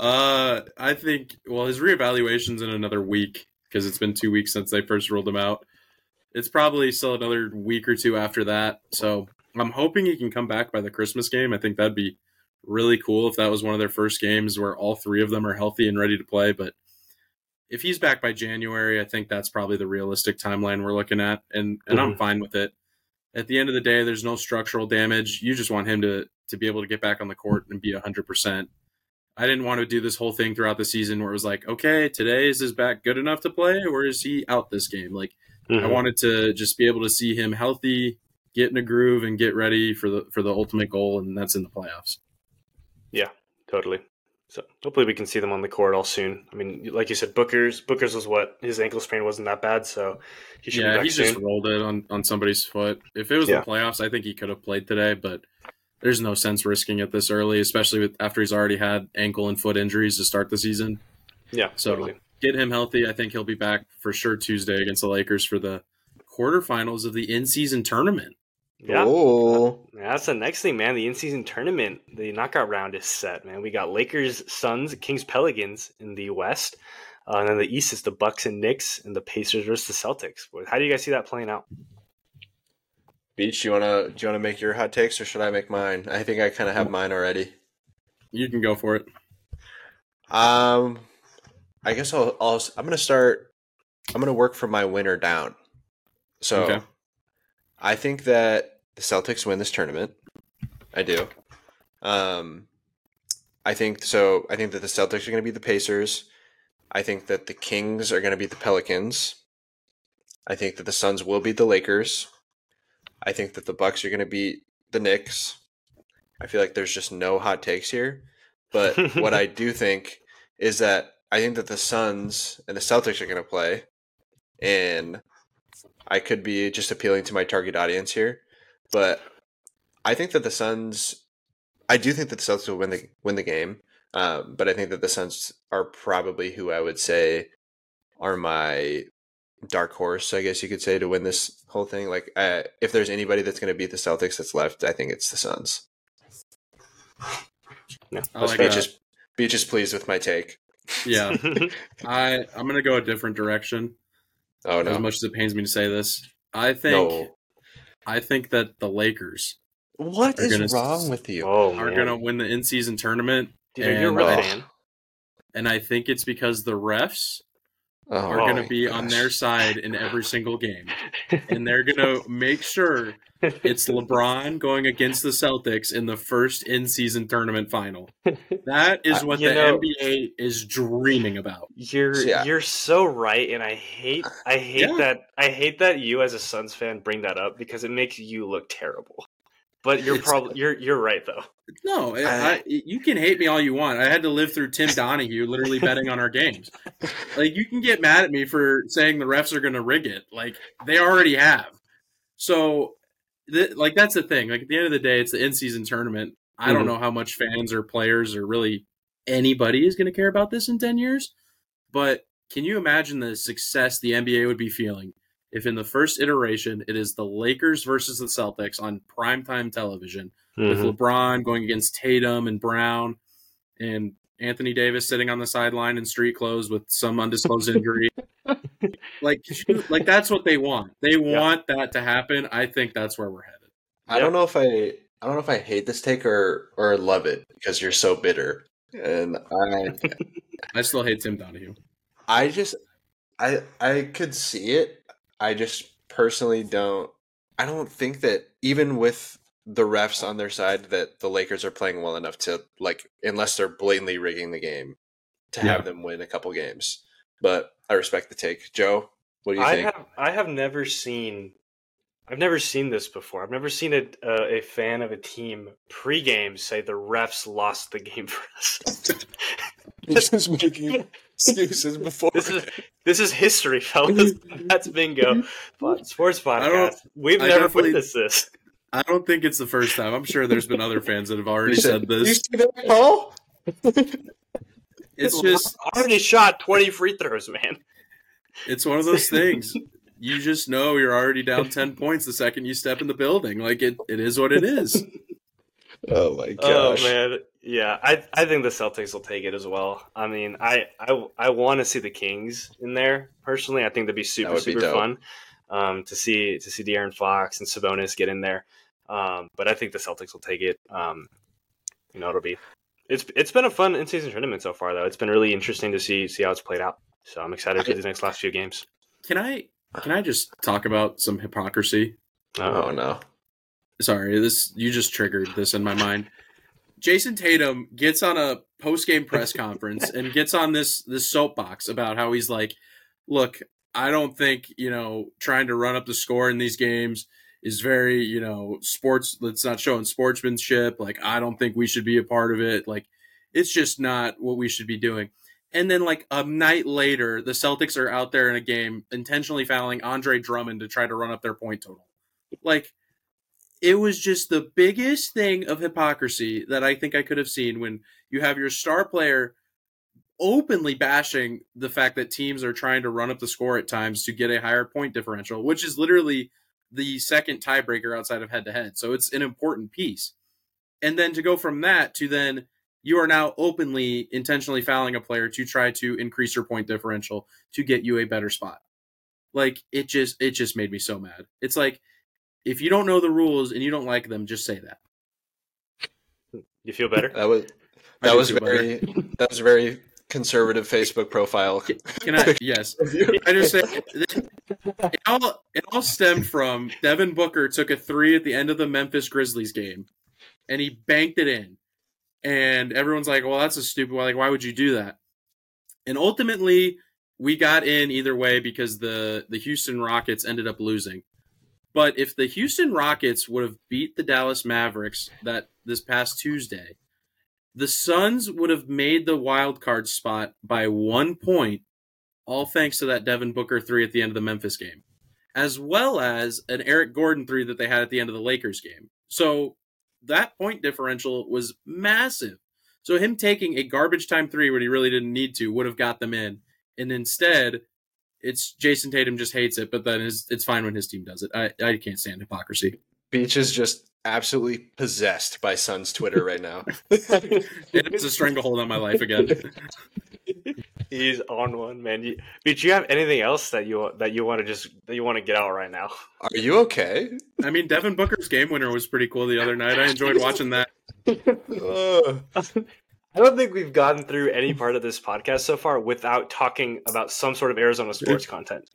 Uh, I think well, his reevaluation's in another week because it's been two weeks since they first ruled him out. It's probably still another week or two after that. So I'm hoping he can come back by the Christmas game. I think that'd be really cool if that was one of their first games where all three of them are healthy and ready to play. But if he's back by January, I think that's probably the realistic timeline we're looking at, and and I'm mm-hmm. fine with it. At the end of the day, there's no structural damage. You just want him to to be able to get back on the court and be 100. percent I didn't want to do this whole thing throughout the season where it was like, okay, today is his back good enough to play, or is he out this game? Like, I mm-hmm. wanted to just be able to see him healthy, get in a groove, and get ready for the for the ultimate goal, and that's in the playoffs. Yeah, totally. So hopefully we can see them on the court all soon. I mean, like you said, Booker's Booker's was what his ankle sprain wasn't that bad, so he should be Yeah, back he soon. just rolled it on on somebody's foot. If it was Yeah. the playoffs, I think he could have played today, but there's no sense risking it this early, especially with after he's already had ankle and foot injuries to start the season. yeah, So totally. get him healthy. I think he'll be back for sure Tuesday against the Lakers for the quarterfinals of the in-season tournament. Yeah. Oh, that's the next thing, man. The in-season tournament, the knockout round is set, man. We got Lakers, Suns, Kings, Pelicans in the West, uh, and then the East is the Bucks and Knicks, and the Pacers versus the Celtics. How do you guys see that playing out? Beach, you wanna do you wanna make your hot takes or should I make mine? I think I kind of have mine already. You can go for it. Um, I guess I'll, I'll I'm gonna start. I'm gonna work from my winner down. So, Okay. I think that the Celtics win this tournament. I do. Um, I think so. I think that the Celtics are going to be the Pacers. I think that the Kings are going to beat the Pelicans. I think that the Suns will beat the Lakers. I think that the Bucks are going to beat the Knicks. I feel like there's just no hot takes here. But what I do think is that I think that the Suns and the Celtics are going to play, and I could be just appealing to my target audience here, but I think that the Suns, I do think that the Celtics will win the win the game, um, but I think that the Suns are probably who I would say are my dark horse, I guess you could say, to win this whole thing. Like, uh, if there's anybody that's going to beat the Celtics that's left, I think it's the Suns. Yeah. I like Beach that. is Beach is pleased with my take. Yeah, I I'm gonna go a different direction. Oh As much as it pains me to say this, I think no. I think that the Lakers What is gonna- wrong with you? oh, are gonna win the in-season tournament, Dude, you're a real uh, fan. and I think it's because the refs Oh, are gonna my be on their side in every single game, and they're gonna make sure it's LeBron going against the Celtics in the first in-season tournament final. That is what you the know- NBA is dreaming about. You're Yeah. you're so right, and I hate I hate Yeah. that I hate that you as a Suns fan bring that up because it makes you look terrible. But you're probably you're you're right though. No, I, I- I, you can hate me all you want. I had to live through Tim Donaghy literally betting on our games. Like you can get mad at me for saying the refs are going to rig it. Like they already have. So, th- like that's the thing. Like at the end of the day, it's the in-season tournament. I don't Mhm. know how much fans or players or really anybody is going to care about this in ten years. But can you imagine the success the NBA would be feeling if in the first iteration it is the Lakers versus the Celtics on primetime television? with Mhm. LeBron going against Tatum and Brown and Anthony Davis sitting on the sideline in street clothes with some undisclosed injury. like, like that's what they want. They want that to happen. I think that's where we're headed. I don't know if I I don't know if I hate this take or or love it because you're so bitter. And I I still hate Tim Donaghy. I just I I could see it. I just personally don't I don't think that even with the refs on their side that the Lakers are playing well enough to like unless they're blatantly rigging the game to Yeah. have them win a couple games. but I respect the take. Joe, what do you I think? have I have never seen I've never seen this before. I've never seen a uh, a fan of a team pregame say the refs lost the game for us. just making excuses before. this is this is history, fellas. That's bingo. But sports podcast. We've I never witnessed this. I don't think it's the first time. I'm sure there's been other fans that have already You said you this. see that, Paul? It's just I already shot twenty free throws, man. it's one of those things. You just know you're already down ten points the second you step in the building. Like it, it is what it is. Oh my gosh! Oh man, yeah, I I think the Celtics will take it as well. I mean, I I, I want to see the Kings in there personally. I think that'd be super would be super dope. fun um, to see to see De'Aaron Fox and Sabonis get in there. Um, but I think the Celtics will take it. Um, you know, it'll be it's it's been a fun in season tournament so far though. It's been really interesting to see see how it's played out. So I'm excited for these next last few games. Can I can I just talk about some hypocrisy? Oh no! Sorry, this you just triggered this in my mind. Jayson Tatum gets on a post game press conference and gets on this this soapbox about how he's like, "Look, I don't think you know trying to run up the score in these games is very you know sports. It's not showing sportsmanship. Like I don't think we should be a part of it. Like it's just not what we should be doing." And then, like a night later, the Celtics are out there in a game intentionally fouling Andre Drummond to try to run up their point total. Like it was just the biggest thing of hypocrisy that I think I could have seen when you have your star player openly bashing the fact that teams are trying to run up the score at times to get a higher point differential, which is literally the second tiebreaker outside of head to head. So it's an important piece. And then to go from that to then you are now openly intentionally fouling a player to try to increase your point differential to get you a better spot. Like it just it just made me so mad. It's like if you don't know the rules and you don't like them, just say that. You feel better? That was that was feel better. very that was very conservative Facebook profile. Can I? Yes. I just say it all it all stemmed from Devin Booker took a three at the end of the Memphis Grizzlies game, and he banked it in, and everyone's like, "Well, that's a stupid. Like, why would you do that?" And ultimately, we got in either way because the the Houston Rockets ended up losing. But if the Houston Rockets would have beat the Dallas Mavericks that this past Tuesday, the Suns would have made the wild card spot by one point, all thanks to that Devin Booker three at the end of the Memphis game, as well as an Eric Gordon three that they had at the end of the Lakers game. So that point differential was massive. So him taking a garbage time three when he really didn't need to would have got them in, and instead, it's Jayson Tatum just hates it, but then his, it's fine when his team does it. I, I can't stand hypocrisy. Beach is just absolutely possessed by Sun's Twitter right now. It's a stranglehold on my life again. He's on one, man. You, but you have anything else that you that you want to just that you want to get out right now? Are you okay? I mean, Devin Booker's game winner was pretty cool the other night. I enjoyed watching that. Ugh. I don't think we've gotten through any part of this podcast so far without talking about some sort of Arizona sports content.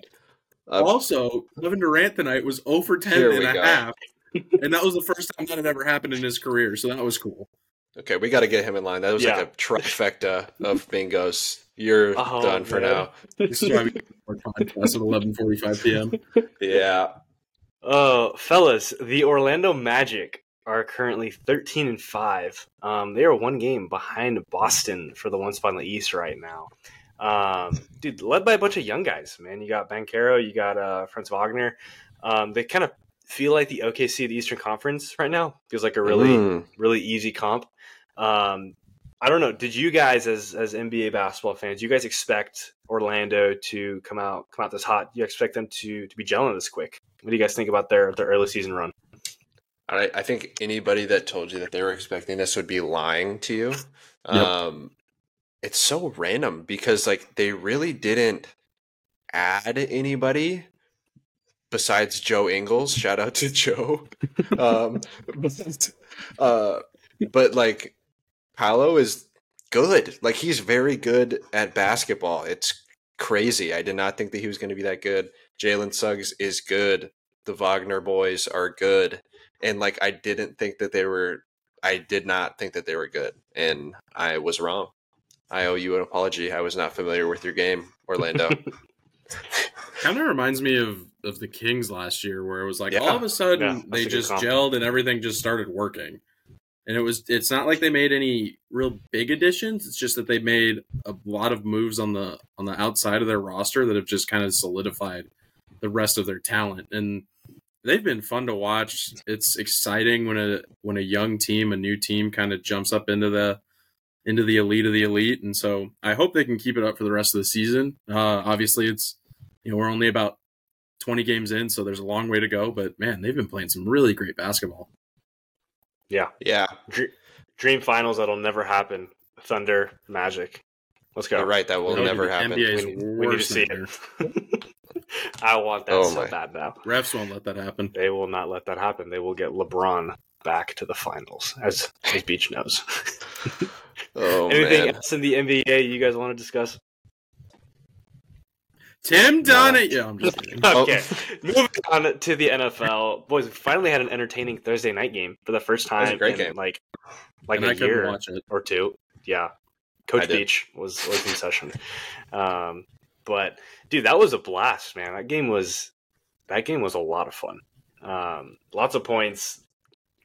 Uh, Also, Kevin Durant tonight was 0 for 10 and a go. half. And that was the first time that had ever happened in his career. So that was cool. okay, we got to get him in line. That was Yeah. like a trifecta of bingos. You're Oh, done for man. now. This is why we our podcast at 11:45 p.m. Yeah. Oh, fellas, the Orlando Magic are currently 13 and 5. Um, they are one game behind Boston for the one spot in the East right now. Um, dude, led by a bunch of young guys, man. You got Banchero, you got uh, Franz Wagner. Um, they kind of feel like the OKC of the Eastern Conference right now. Feels like a really, Mm. really easy comp. Um, I don't know. Did you guys, as as NBA basketball fans, you guys expect Orlando to come out come out this hot? Do you expect them to to be gelling this quick? What do you guys think about their their early season run? I, I think anybody that told you that they were expecting this would be lying to you. Um, it's so random because like they really didn't add anybody besides Joe Ingles. Shout out to Joe. um, but, uh, but like Paolo is good. Like he's very good at basketball. It's crazy. I did not think that he was going to be that good. Jalen Suggs is good. The Wagner boys are good. And like I didn't think that they were I did not think that they were good. And I was wrong. I owe you an apology. I was not familiar with your game, Orlando. Kind of reminds me of of the Kings last year, where it was like Yeah. all of a sudden Yeah, they a just gelled and everything just started working. And it was it's not like they made any real big additions. It's just that they made a lot of moves on the on the outside of their roster that have just kind of solidified the rest of their talent. And they've been fun to watch. It's exciting when a when a young team, a new team kind of jumps up into the into the elite of the elite. And so I hope they can keep it up for the rest of the season. Uh, obviously, it's you know we're only about 20 games in, so there's a long way to go. But man, they've been playing some really great basketball. Yeah, yeah, Dr- dream finals that'll never happen. Thunder, Magic. Let's go. you're right. That will That would never happen. NBA's We need- we need to see it. nightmare. I want that Oh so my. bad now. Refs won't let that happen. They will not let that happen. They will get LeBron back to the finals, as as Beach knows. Oh Anything man, else in the NBA you guys want to discuss? Tim Donaghy. Yeah, I'm just kidding. Oh. Okay, moving on to the NFL. Boys, we finally had an entertaining Thursday night game for the first was a time great in game. like like and a I couldn't year watch it. or two. Yeah, Coach. Beach was was in session. Um, but dude, that was a blast, man. That game was that game was a lot of fun. Um, lots of points.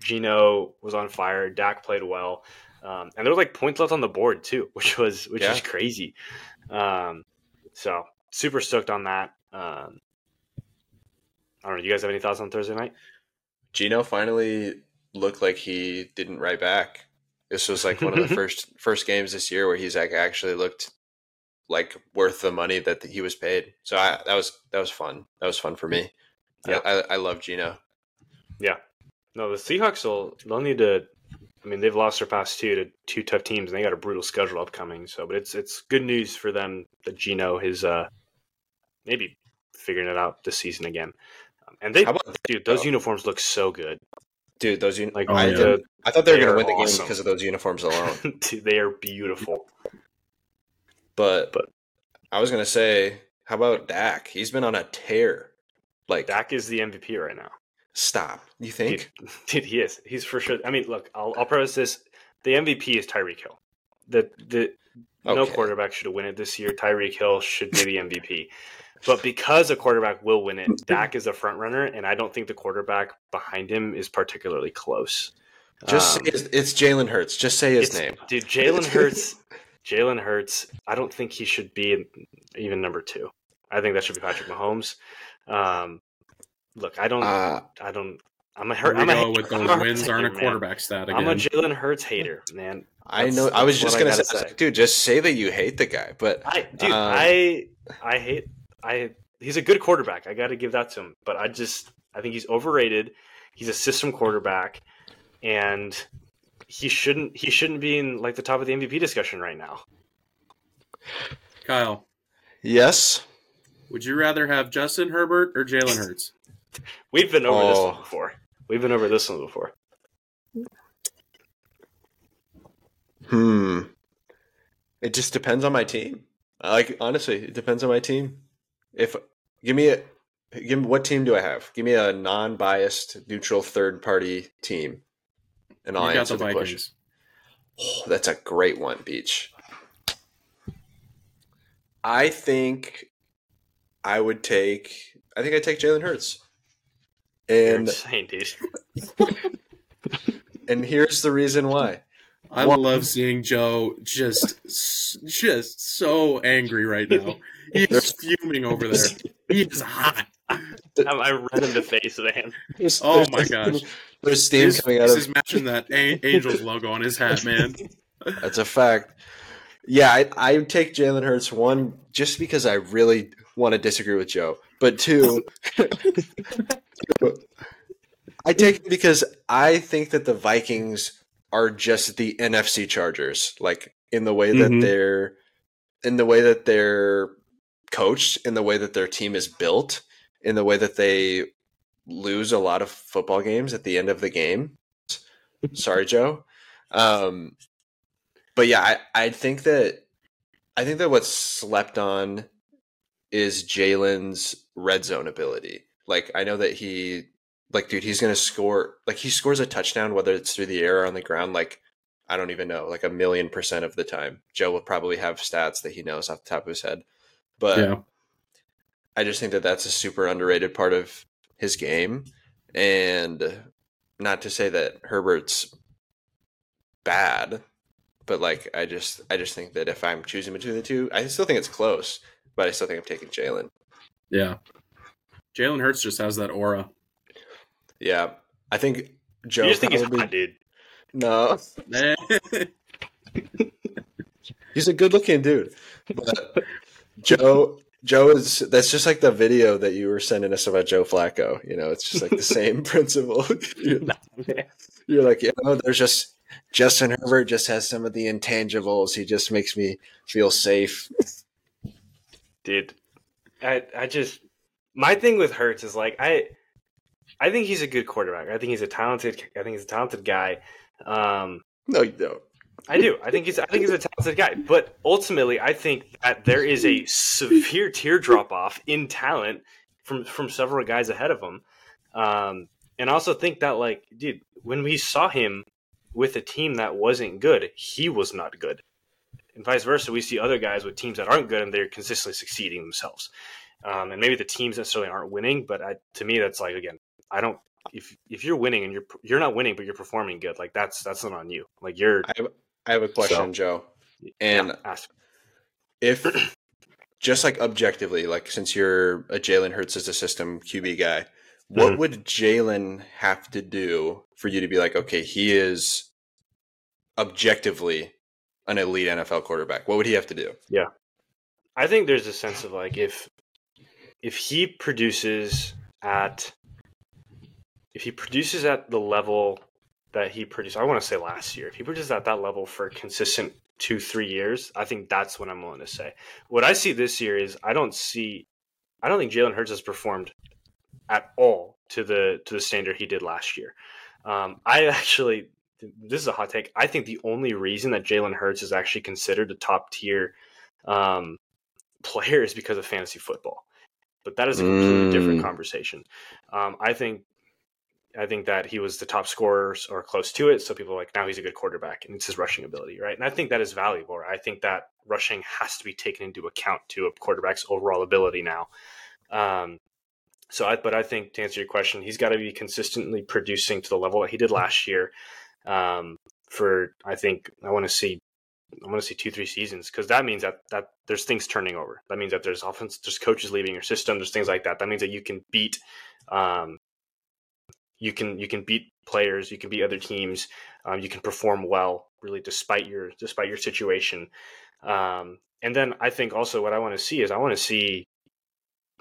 Geno was on fire. Dak played well, um, and there was like points left on the board too, which was which Yeah. is crazy. Um, so super stoked on that. Um, I don't know. You guys have any thoughts on Thursday night? Geno finally looked like he didn't write back. This was like one of the first first games this year where he's like actually looked like worth the money that he was paid. So I, that was that was fun. That was fun for me. Yeah. I, I, I love Geno. Yeah, no, the Seahawks will they'll need to. I mean, they've lost their past two to two tough teams, and they got a brutal schedule upcoming. So, but it's it's good news for them that Geno is uh maybe figuring it out this season again. Um, and they, How about dude, those though? uniforms look so good. dude? Those un- Like Oh, I, yeah. I thought they were They going to win the game awesome. because of those uniforms alone. dude, they are beautiful. But, But- I was going to say, how about Dak? He's been on a tear. Like, Dak is the MVP right now. stop. You think? dude, he is. He's for sure. I mean, look, I'll, I'll preface this: the MVP is Tyreek Hill. The the no quarterback should have win it this year. Tyreek Hill should be the MVP. But because a quarterback will win it, Dak is a front runner, and I don't think the quarterback behind him is particularly close. Just Um, say his, it's Jalen Hurts. Just say his name. dude. Jalen Hurts. Jalen Hurts. I don't think he should be even number two. I think that should be Patrick Mahomes. Um, look, I don't. Uh, I don't. I'm a Here hurt. we I'm a, go with I'm those a Hurts wins aren't a hater, man. quarterback stat again. I'm a Jalen Hurts hater, man. I know. I was just gonna gotta say, say. dude, just say that you hate the guy. But I dude, Um, I I hate I he's a good quarterback. I got to give that to him. But I just I think he's overrated. He's a system quarterback and he shouldn't he shouldn't be in like the top of the MVP discussion right now. Kyle, yes, would you rather have Justin Herbert or Jalen Hurts? We've been over this Oh. one before. We've been over this one before. hmm. It just depends on my team. Like honestly, it depends on my team. If give me a give me what team do I have? Give me a non-biased, neutral third-party team, and I'll answer the the, question. Oh, that's a great one, Beach. I think I would take. I think I'd take Jalen Hurts. And insane, and here's the reason why. I One- love seeing Joe just just so angry right now. He's fuming over there. He is hot. I'm, I ran in the face, man. There's- Oh there's- my gosh. There's steam This, coming out this of is matching that A- Angels logo on his hat, man. That's a fact. Yeah, I I take Jalen Hurts one just because I really want to disagree with Joe, but two, I take it because I think that the Vikings are just the NFC Chargers, like in the way that Mhm. they're in the way that they're coached, in the way that their team is built, in the way that they lose a lot of football games at the end of the game. Sorry, Joe. Um, but yeah, I, I think that I think that what's slept on is Jalen's red zone ability. Like I know that he like dude, he's gonna score like he scores a touchdown, whether it's through the air or on the ground, like I don't even know, like a million percent of the time. Joe will probably have stats that he knows off the top of his head. But yeah. I just think that that's a super underrated part of his game. And not to say that Herbert's bad, but like I just I just think that if I'm choosing between the two, I still think it's close, but I still think I'm taking Jalen. Yeah. Jalen Hurts just has that aura. Yeah. I think Joe you just think he's hot, dude. No. He's a good looking dude. But Joe Joe is that's just like the video that you were sending us about Joe Flacco. You know, it's just like the same principle. you're, you're like, you know, there's just Justin Herbert just has some of the intangibles. He just makes me feel safe. dude. I I just my thing with Hurts is like I I think he's a good quarterback. I think he's a talented. I think he's a talented guy. Um, No, you don't. I do. I think he's. I think he's a talented guy. But ultimately, I think that there is a severe tear drop off in talent from from several guys ahead of him. Um, and I also think that, like, dude, when we saw him with a team that wasn't good, he was not good. And vice versa, we see other guys with teams that aren't good and they're consistently succeeding themselves. Um, and maybe the teams necessarily aren't winning, but I, to me, that's like again, I don't. If if you're winning and you're you're not winning, but you're performing good, like that's that's not on you. Like you're I I have a question, So- Joe. And yeah, ask. if just like objectively, like since you're a Jalen Hurts as a system QB guy, what Mhm. would Jalen have to do for you to be like, okay, he is objectively an elite NFL quarterback? What would he have to do? Yeah. I think there's a sense of like if if he produces at if he produces at the level that he produced, I want to say last year, if he produces at that level for consistent two three years, I think that's what I'm willing to say. What I see this year is I don't see, I don't think Jalen Hurts has performed at all to the to the standard he did last year. Um, I actually, this is a hot take. I think the only reason that Jalen Hurts is actually considered a top tier um, player is because of fantasy football. But that is a completely different Mm. conversation. Um, I think I think that he was the top scorer or close to it. So people are like, now he's a good quarterback and it's his rushing ability, right? And I think that is valuable. I think that rushing has to be taken into account to a quarterback's overall ability now. Um, so, I, but I think to answer your question, he's got to be consistently producing to the level that he did last year. Um, for I think I want to see, I want to see two three seasons because that means that that there's things turning over. That means that there's offense, there's coaches leaving your system, there's things like that. That means that you can beat, um, you can you can beat players, you can beat other teams, um, you can perform well really despite your despite your situation. Um, and then I think also what I want to see is I want to see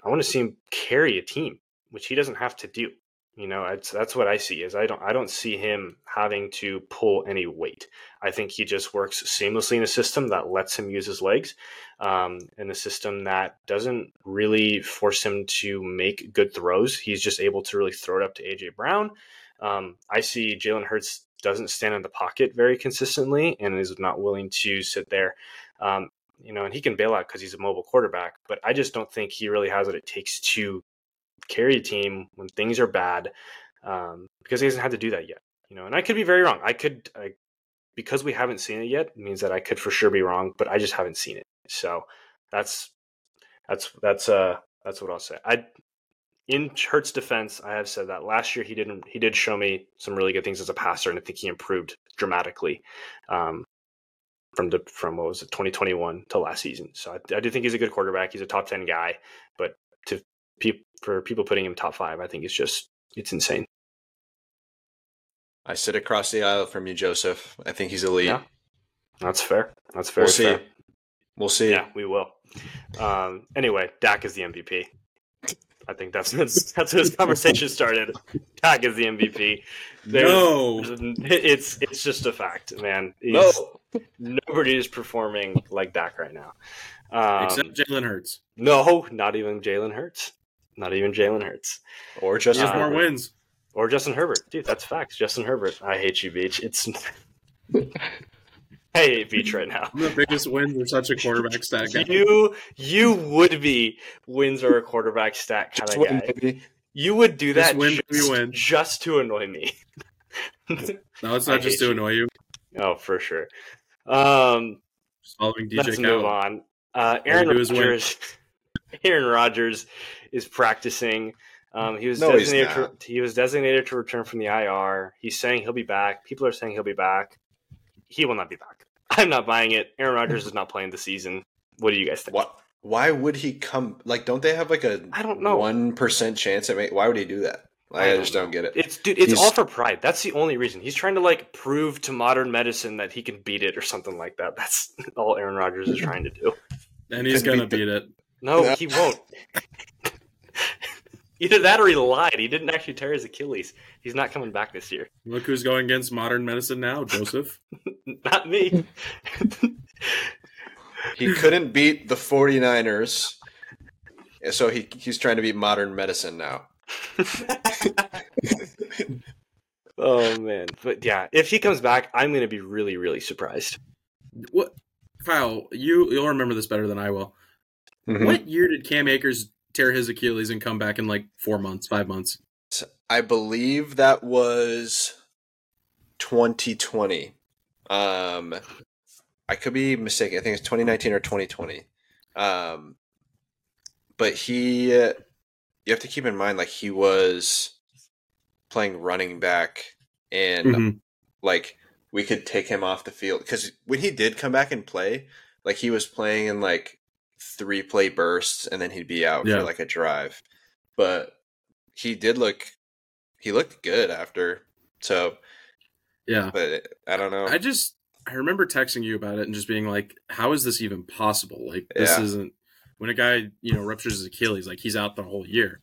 I want to see him carry a team, which he doesn't have to do. You know, it's, that's what I see. Is I don't I don't see him having to pull any weight. I think he just works seamlessly in a system that lets him use his legs, um, in a system that doesn't really force him to make good throws. He's just able to really throw it up to AJ Brown. Um, I see Jalen Hurts doesn't stand in the pocket very consistently and is not willing to sit there. Um, you know, and he can bail out because he's a mobile quarterback, but I just don't think he really has what it takes to carry a team when things are bad um, because he hasn't had to do that yet. You know, and I could be very wrong. I could, I, because we haven't seen it yet, means that I could for sure be wrong, but I just haven't seen it. So that's that's that's uh that's what I'll say. I in Hurts' defense, I have said that last year he didn't he did show me some really good things as a passer, and I think he improved dramatically um, from the from what was it 2021 to last season. So I, I do think he's a good quarterback. He's a top ten guy, but pe- for people putting him top five, I think it's just it's insane. I sit across the aisle from you, Joseph. I think he's elite. Yeah. That's fair. That's fair. We'll see. We'll see. Yeah, we will. Um, anyway, Dak is the MVP. I think that's that's, where this conversation started. Dak is the MVP. There's- No. it's it's just a fact, man. No. Nobody is performing like Dak right now. Um, Except Jalen Hurts. no, not even Jalen Hurts. Not even Jalen Hurts Or He Justin has more Herbert. wins. or Justin Herbert. Dude, that's facts. Justin Herbert. I hate you, Beach. It's I hate Beach right now. The biggest wins are such a quarterback stat guy. You you would be wins or a quarterback stat kind Just of win, guy. baby. You would do Just that win, just, win. just to annoy me. No, it's I not just to you. annoy you. Oh, for sure. Um, Just following DJ let's Khaled. move on. Uh, Aaron do. Rodgers. Aaron Rodgers is practicing. Um, he was No, designated. To, he was designated to return from the IR. He's saying he'll be back. People are saying he'll be back. He will not be back. I'm not buying it. Aaron Rodgers is not playing the season. What do you guys think? What? Why would he come? Like, don't they have like a I don't know. one percent chance at? ma- Why would he do that? Like, I I, just know. don't get it. It's dude. It's He's- all for pride. That's the only reason. He's trying to like prove to modern medicine that he can beat it or something like that. That's all Aaron Rodgers is trying to do. And he's gonna beat beat it. No, No. he won't. Either that or he lied. He didn't actually tear his Achilles. He's not coming back this year. Look who's going against modern medicine now, Joseph. Not me. He couldn't beat the 49ers. So he he's trying to beat modern medicine now. oh man. But yeah, if he comes back, I'm gonna be really, really surprised. what Kyle, you you'll remember this better than I will. Mhm. What year did Cam Akers tear his Achilles and come back in like four months, five months? I believe that was 2020. Um, I could be mistaken. I think it's 2019 or 2020. Um, but he, you have to keep in mind, like he was playing running back, and Mhm. like we could take him off the field because when he did come back and play, like he was playing in like three play bursts, and then he'd be out Yeah. for like a drive. But he did look, he looked good after. So, Yeah. but I don't know. I just I remember texting you about it and just being like, "How is this even possible? Like this Yeah. isn't when a guy you know ruptures his Achilles, like he's out the whole year."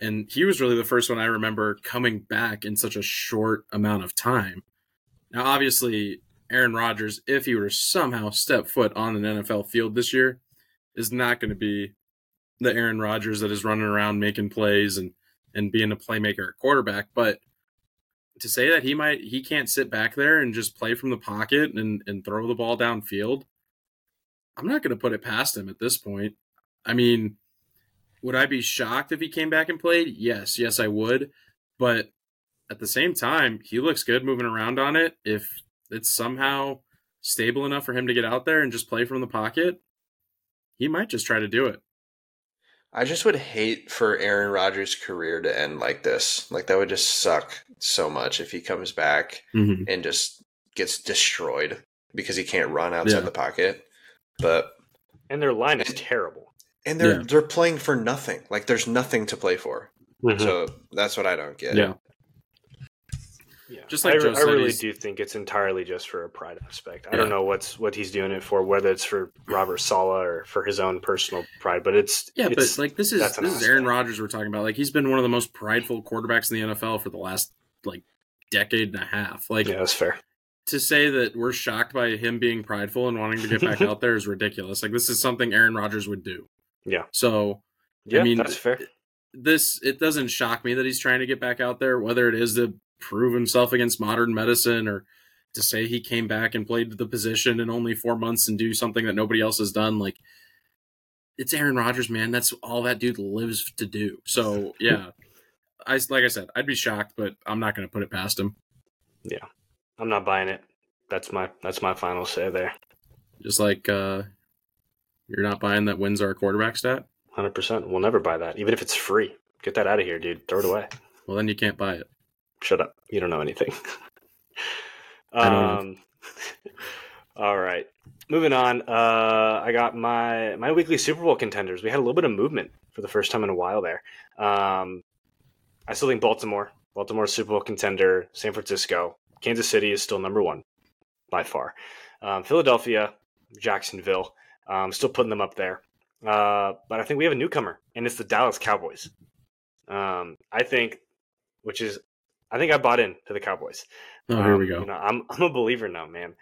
And he was really the first one I remember coming back in such a short amount of time. Now, obviously, Aaron Rodgers, if he were to somehow step foot on an NFL field this year, is not going to be the Aaron Rodgers that is running around making plays and and being a playmaker at quarterback. But to say that he might he can't sit back there and just play from the pocket and and throw the ball downfield, I'm not going to put it past him at this point. I mean, would I be shocked if he came back and played? Yes, yes, I would. But at the same time, he looks good moving around on it. If it's somehow stable enough for him to get out there and just play from the pocket, he might just try to do it. I just would hate for Aaron Rodgers' career to end like this. Like that would just suck so much if he comes back Mm-hmm. and just gets destroyed because he can't run outside Yeah. the pocket. But And their line is terrible. and they're Yeah. they're playing for nothing. Like there's nothing to play for. So that's what I don't get. Yeah. Yeah, Just like I, Joe I said, really do think it's entirely just for a pride aspect. I Yeah. don't know what's what he's doing it for, whether it's for Robert Saleh or for his own personal pride. But it's Yeah, it's, but like this is that's an this is Aaron aspect. Rodgers we're talking about. Like he's been one of the most prideful quarterbacks in the NFL for the last like decade and a half. Like yeah, that's fair. to say that we're shocked by him being prideful and wanting to get back out there is ridiculous. Like this is something Aaron Rodgers would do. Yeah. So Yeah, I mean, that's fair. this it doesn't shock me that he's trying to get back out there, whether it is to prove himself against modern medicine or to say he came back and played the position in only four months and do something that nobody else has done. Like it's Aaron Rodgers, man. That's all that dude lives to do. So yeah, I like I said, I'd be shocked, but I'm not going to put it past him. Yeah, I'm not buying it. That's my that's my final say there. Just like uh, you're not buying that wins our quarterback stat. Hundred percent. We'll never buy that, even if it's free. Get that out of here, dude. Throw it away. Well, then you can't buy it. Shut up. You don't know anything. I don't know. um, all right. Moving on. Uh, I got my my weekly Super Bowl contenders. We had a little bit of movement for the first time in a while there. Um, I still think Baltimore. Baltimore Super Bowl contender. San Francisco. Kansas City is still number one by far. Um, Philadelphia, Jacksonville. Um, still putting them up there. Uh, but I think we have a newcomer, and it's the Dallas Cowboys. Um, I think, which is, I think I bought in to the Cowboys. Oh, here Um, we go. You know, I'm I'm a believer now, man.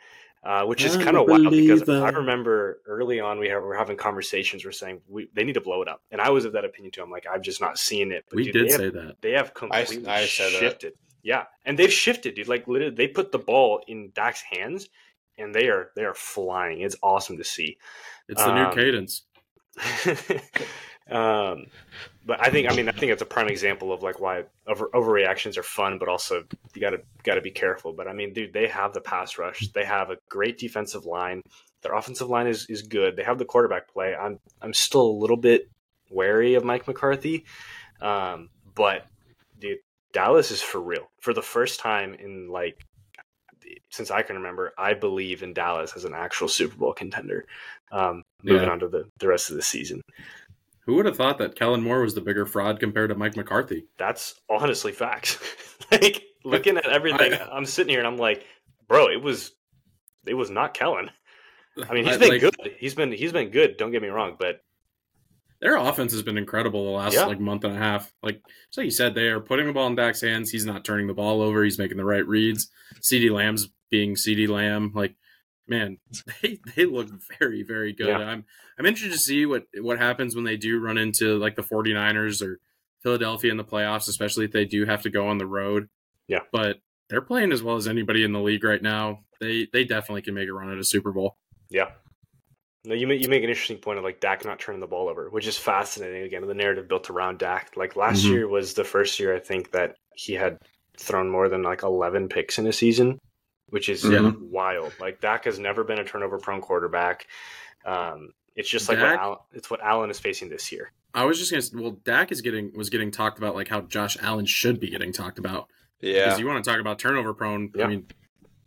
Uh, which is kind of wild because believer. I remember early on we have, were having conversations. We're saying we, they need to blow it up, and I was of that opinion too. I'm like, I'm just not seeing it. But we dude, did they have, say that. they have completely I said that. shifted. Yeah, and they've shifted, dude. Like literally, they put the ball in Dak's hands, and they are they are flying. It's awesome to see. It's the new um, cadence. um, but I think I mean I think it's a prime example of like why over overreactions are fun, but also you gotta gotta be careful. But I mean, dude, they have the pass rush. They have a great defensive line. Their offensive line is, is good. They have the quarterback play. I'm I'm still a little bit wary of Mike McCarthy, um, but dude, Dallas is for real. For the first time in like since I can remember, I believe in Dallas as an actual Super Bowl contender. Um, moving Yeah. on to the, the rest of the season. Who would have thought that Kellen Moore was the bigger fraud compared to Mike McCarthy? That's honestly facts. like looking at everything, I- I'm sitting here and I'm like, bro, it was it was not Kellen. I mean, he's I- been like, good. He's been he's been good. Don't get me wrong, but Their offense has been incredible the last Yeah. like month and a half. Like so you said, they are putting the ball in Dak's hands. He's not turning the ball over. He's making the right reads. CeeDee Lamb's being CeeDee Lamb. Like, man, they, they look very, very good. Yeah. I'm I'm interested to see what what happens when they do run into like the 49ers or Philadelphia in the playoffs, especially if they do have to go on the road. Yeah. But they're playing as well as anybody in the league right now. They they definitely can make a run at a Super Bowl. yeah. No, you make, you make an interesting point of like Dak not turning the ball over, which is fascinating. Again, the narrative built around Dak. Like last Mhm. year was the first year I think that he had thrown more than like 11 picks in a season, which is Yeah. wild. Like Dak has never been a turnover prone quarterback. Um, it's just like Dak- what Allen, it's what Allen is facing this year. I was just gonna well, Dak is getting was getting talked about like how Josh Allen should be getting talked about. Yeah. Because you want to talk about turnover prone. Yeah. I mean,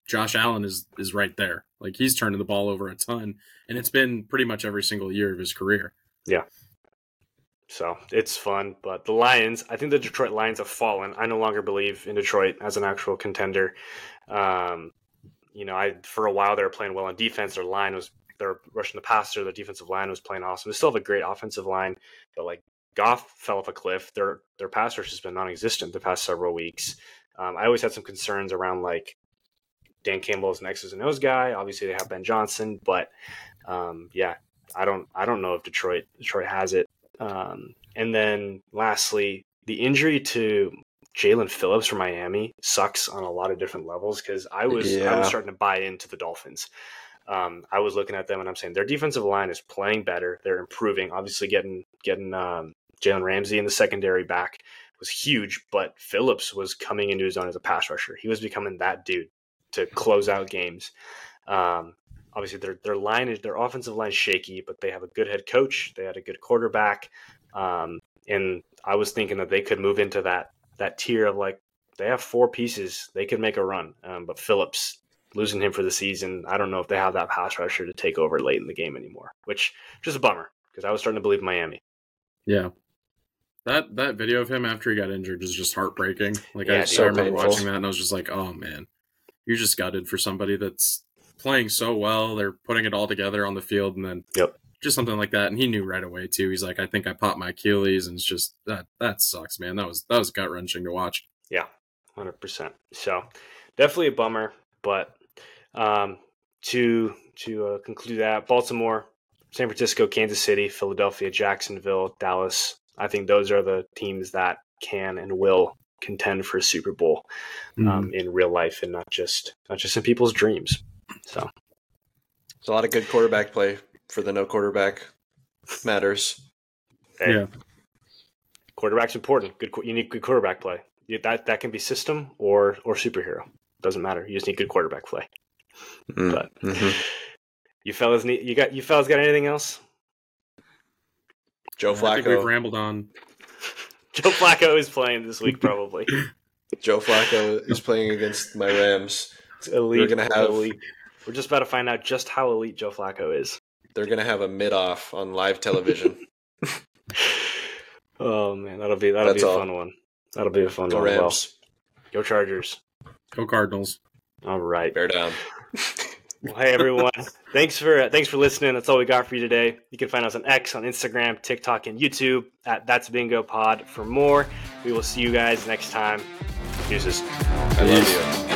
Josh Allen is is right there. Like he's turning the ball over a ton, and it's been pretty much every single year of his career. Yeah. So it's fun. But the Lions, I think the Detroit Lions have fallen. I no longer believe in Detroit as an actual contender. Um, you know, I for a while they were playing well on defense. Their line was they're rushing the passer. Their defensive line was playing awesome. They still have a great offensive line, but like Goff fell off a cliff. Their their pass rush has been non-existent the past several weeks. Um, I always had some concerns around like Dan Campbell is an X's and O's guy. Obviously, they have Ben Johnson, but um, yeah, I don't I don't know if Detroit Detroit has it. Um, and then lastly, the injury to Jaelan Phillips from Miami sucks on a lot of different levels because I was I was starting to buy into the Dolphins. Um, I was looking at them and I'm saying their defensive line is playing better. They're improving. Obviously, getting getting um, Jalen Ramsey in the secondary back was huge, but Phillips was coming into his own as a pass rusher. He was becoming that dude to close out games. Um, obviously, their their line is their offensive line is shaky, but they have a good head coach. They had a good quarterback, um, and I was thinking that they could move into that that tier of like they have four pieces. They could make a run, um, but Phillips losing him for the season, I don't know if they have that pass rusher to take over late in the game anymore, which just a bummer because I was starting to believe Miami. Yeah. That that video of him after he got injured is just heartbreaking. Like Yeah, I, just, I remember painful. watching that and I was just like, oh man, you're just gutted for somebody that's playing so well. They're putting it all together on the field, and then Yep. Just something like that. And he knew right away too. He's like, I think I popped my Achilles, and it's just that that sucks, man. That was that was gut wrenching to watch. Yeah, hundred percent. So definitely a bummer. But um, to to uh, conclude that, Baltimore, San Francisco, Kansas City, Philadelphia, Jacksonville, Dallas. I think those are the teams that can and will contend for a Super Bowl Mm-hmm. um, in real life and not just not just in people's dreams. So It's a lot of good quarterback play for the no quarterback matters. hey, Yeah. quarterback's important. Good, you need good quarterback play. That that can be system or or superhero. Doesn't matter. You just need good quarterback play. Mm. But Mhm. you fellas need you got you fellas got anything else? Joe Flacco. I think we've Flacco. rambled on. Joe Flacco is playing this week, probably. Joe Flacco is playing against my Rams. It's elite. We're gonna have- elite. We're just about to find out just how elite Joe Flacco is. They're gonna have a mid off on live television. Oh man, that'll be that'll That's be a all. fun one. That'll be a fun Go one. Well, Rams. go Chargers. Go Cardinals. All right. Bear down. Well, hey everyone. thanks for uh, thanks for listening. That's all we got for you today. You can find us on X, on Instagram, TikTok, and YouTube at That's Bingo Pod for more. We will see you guys next time. Deuces. I love you.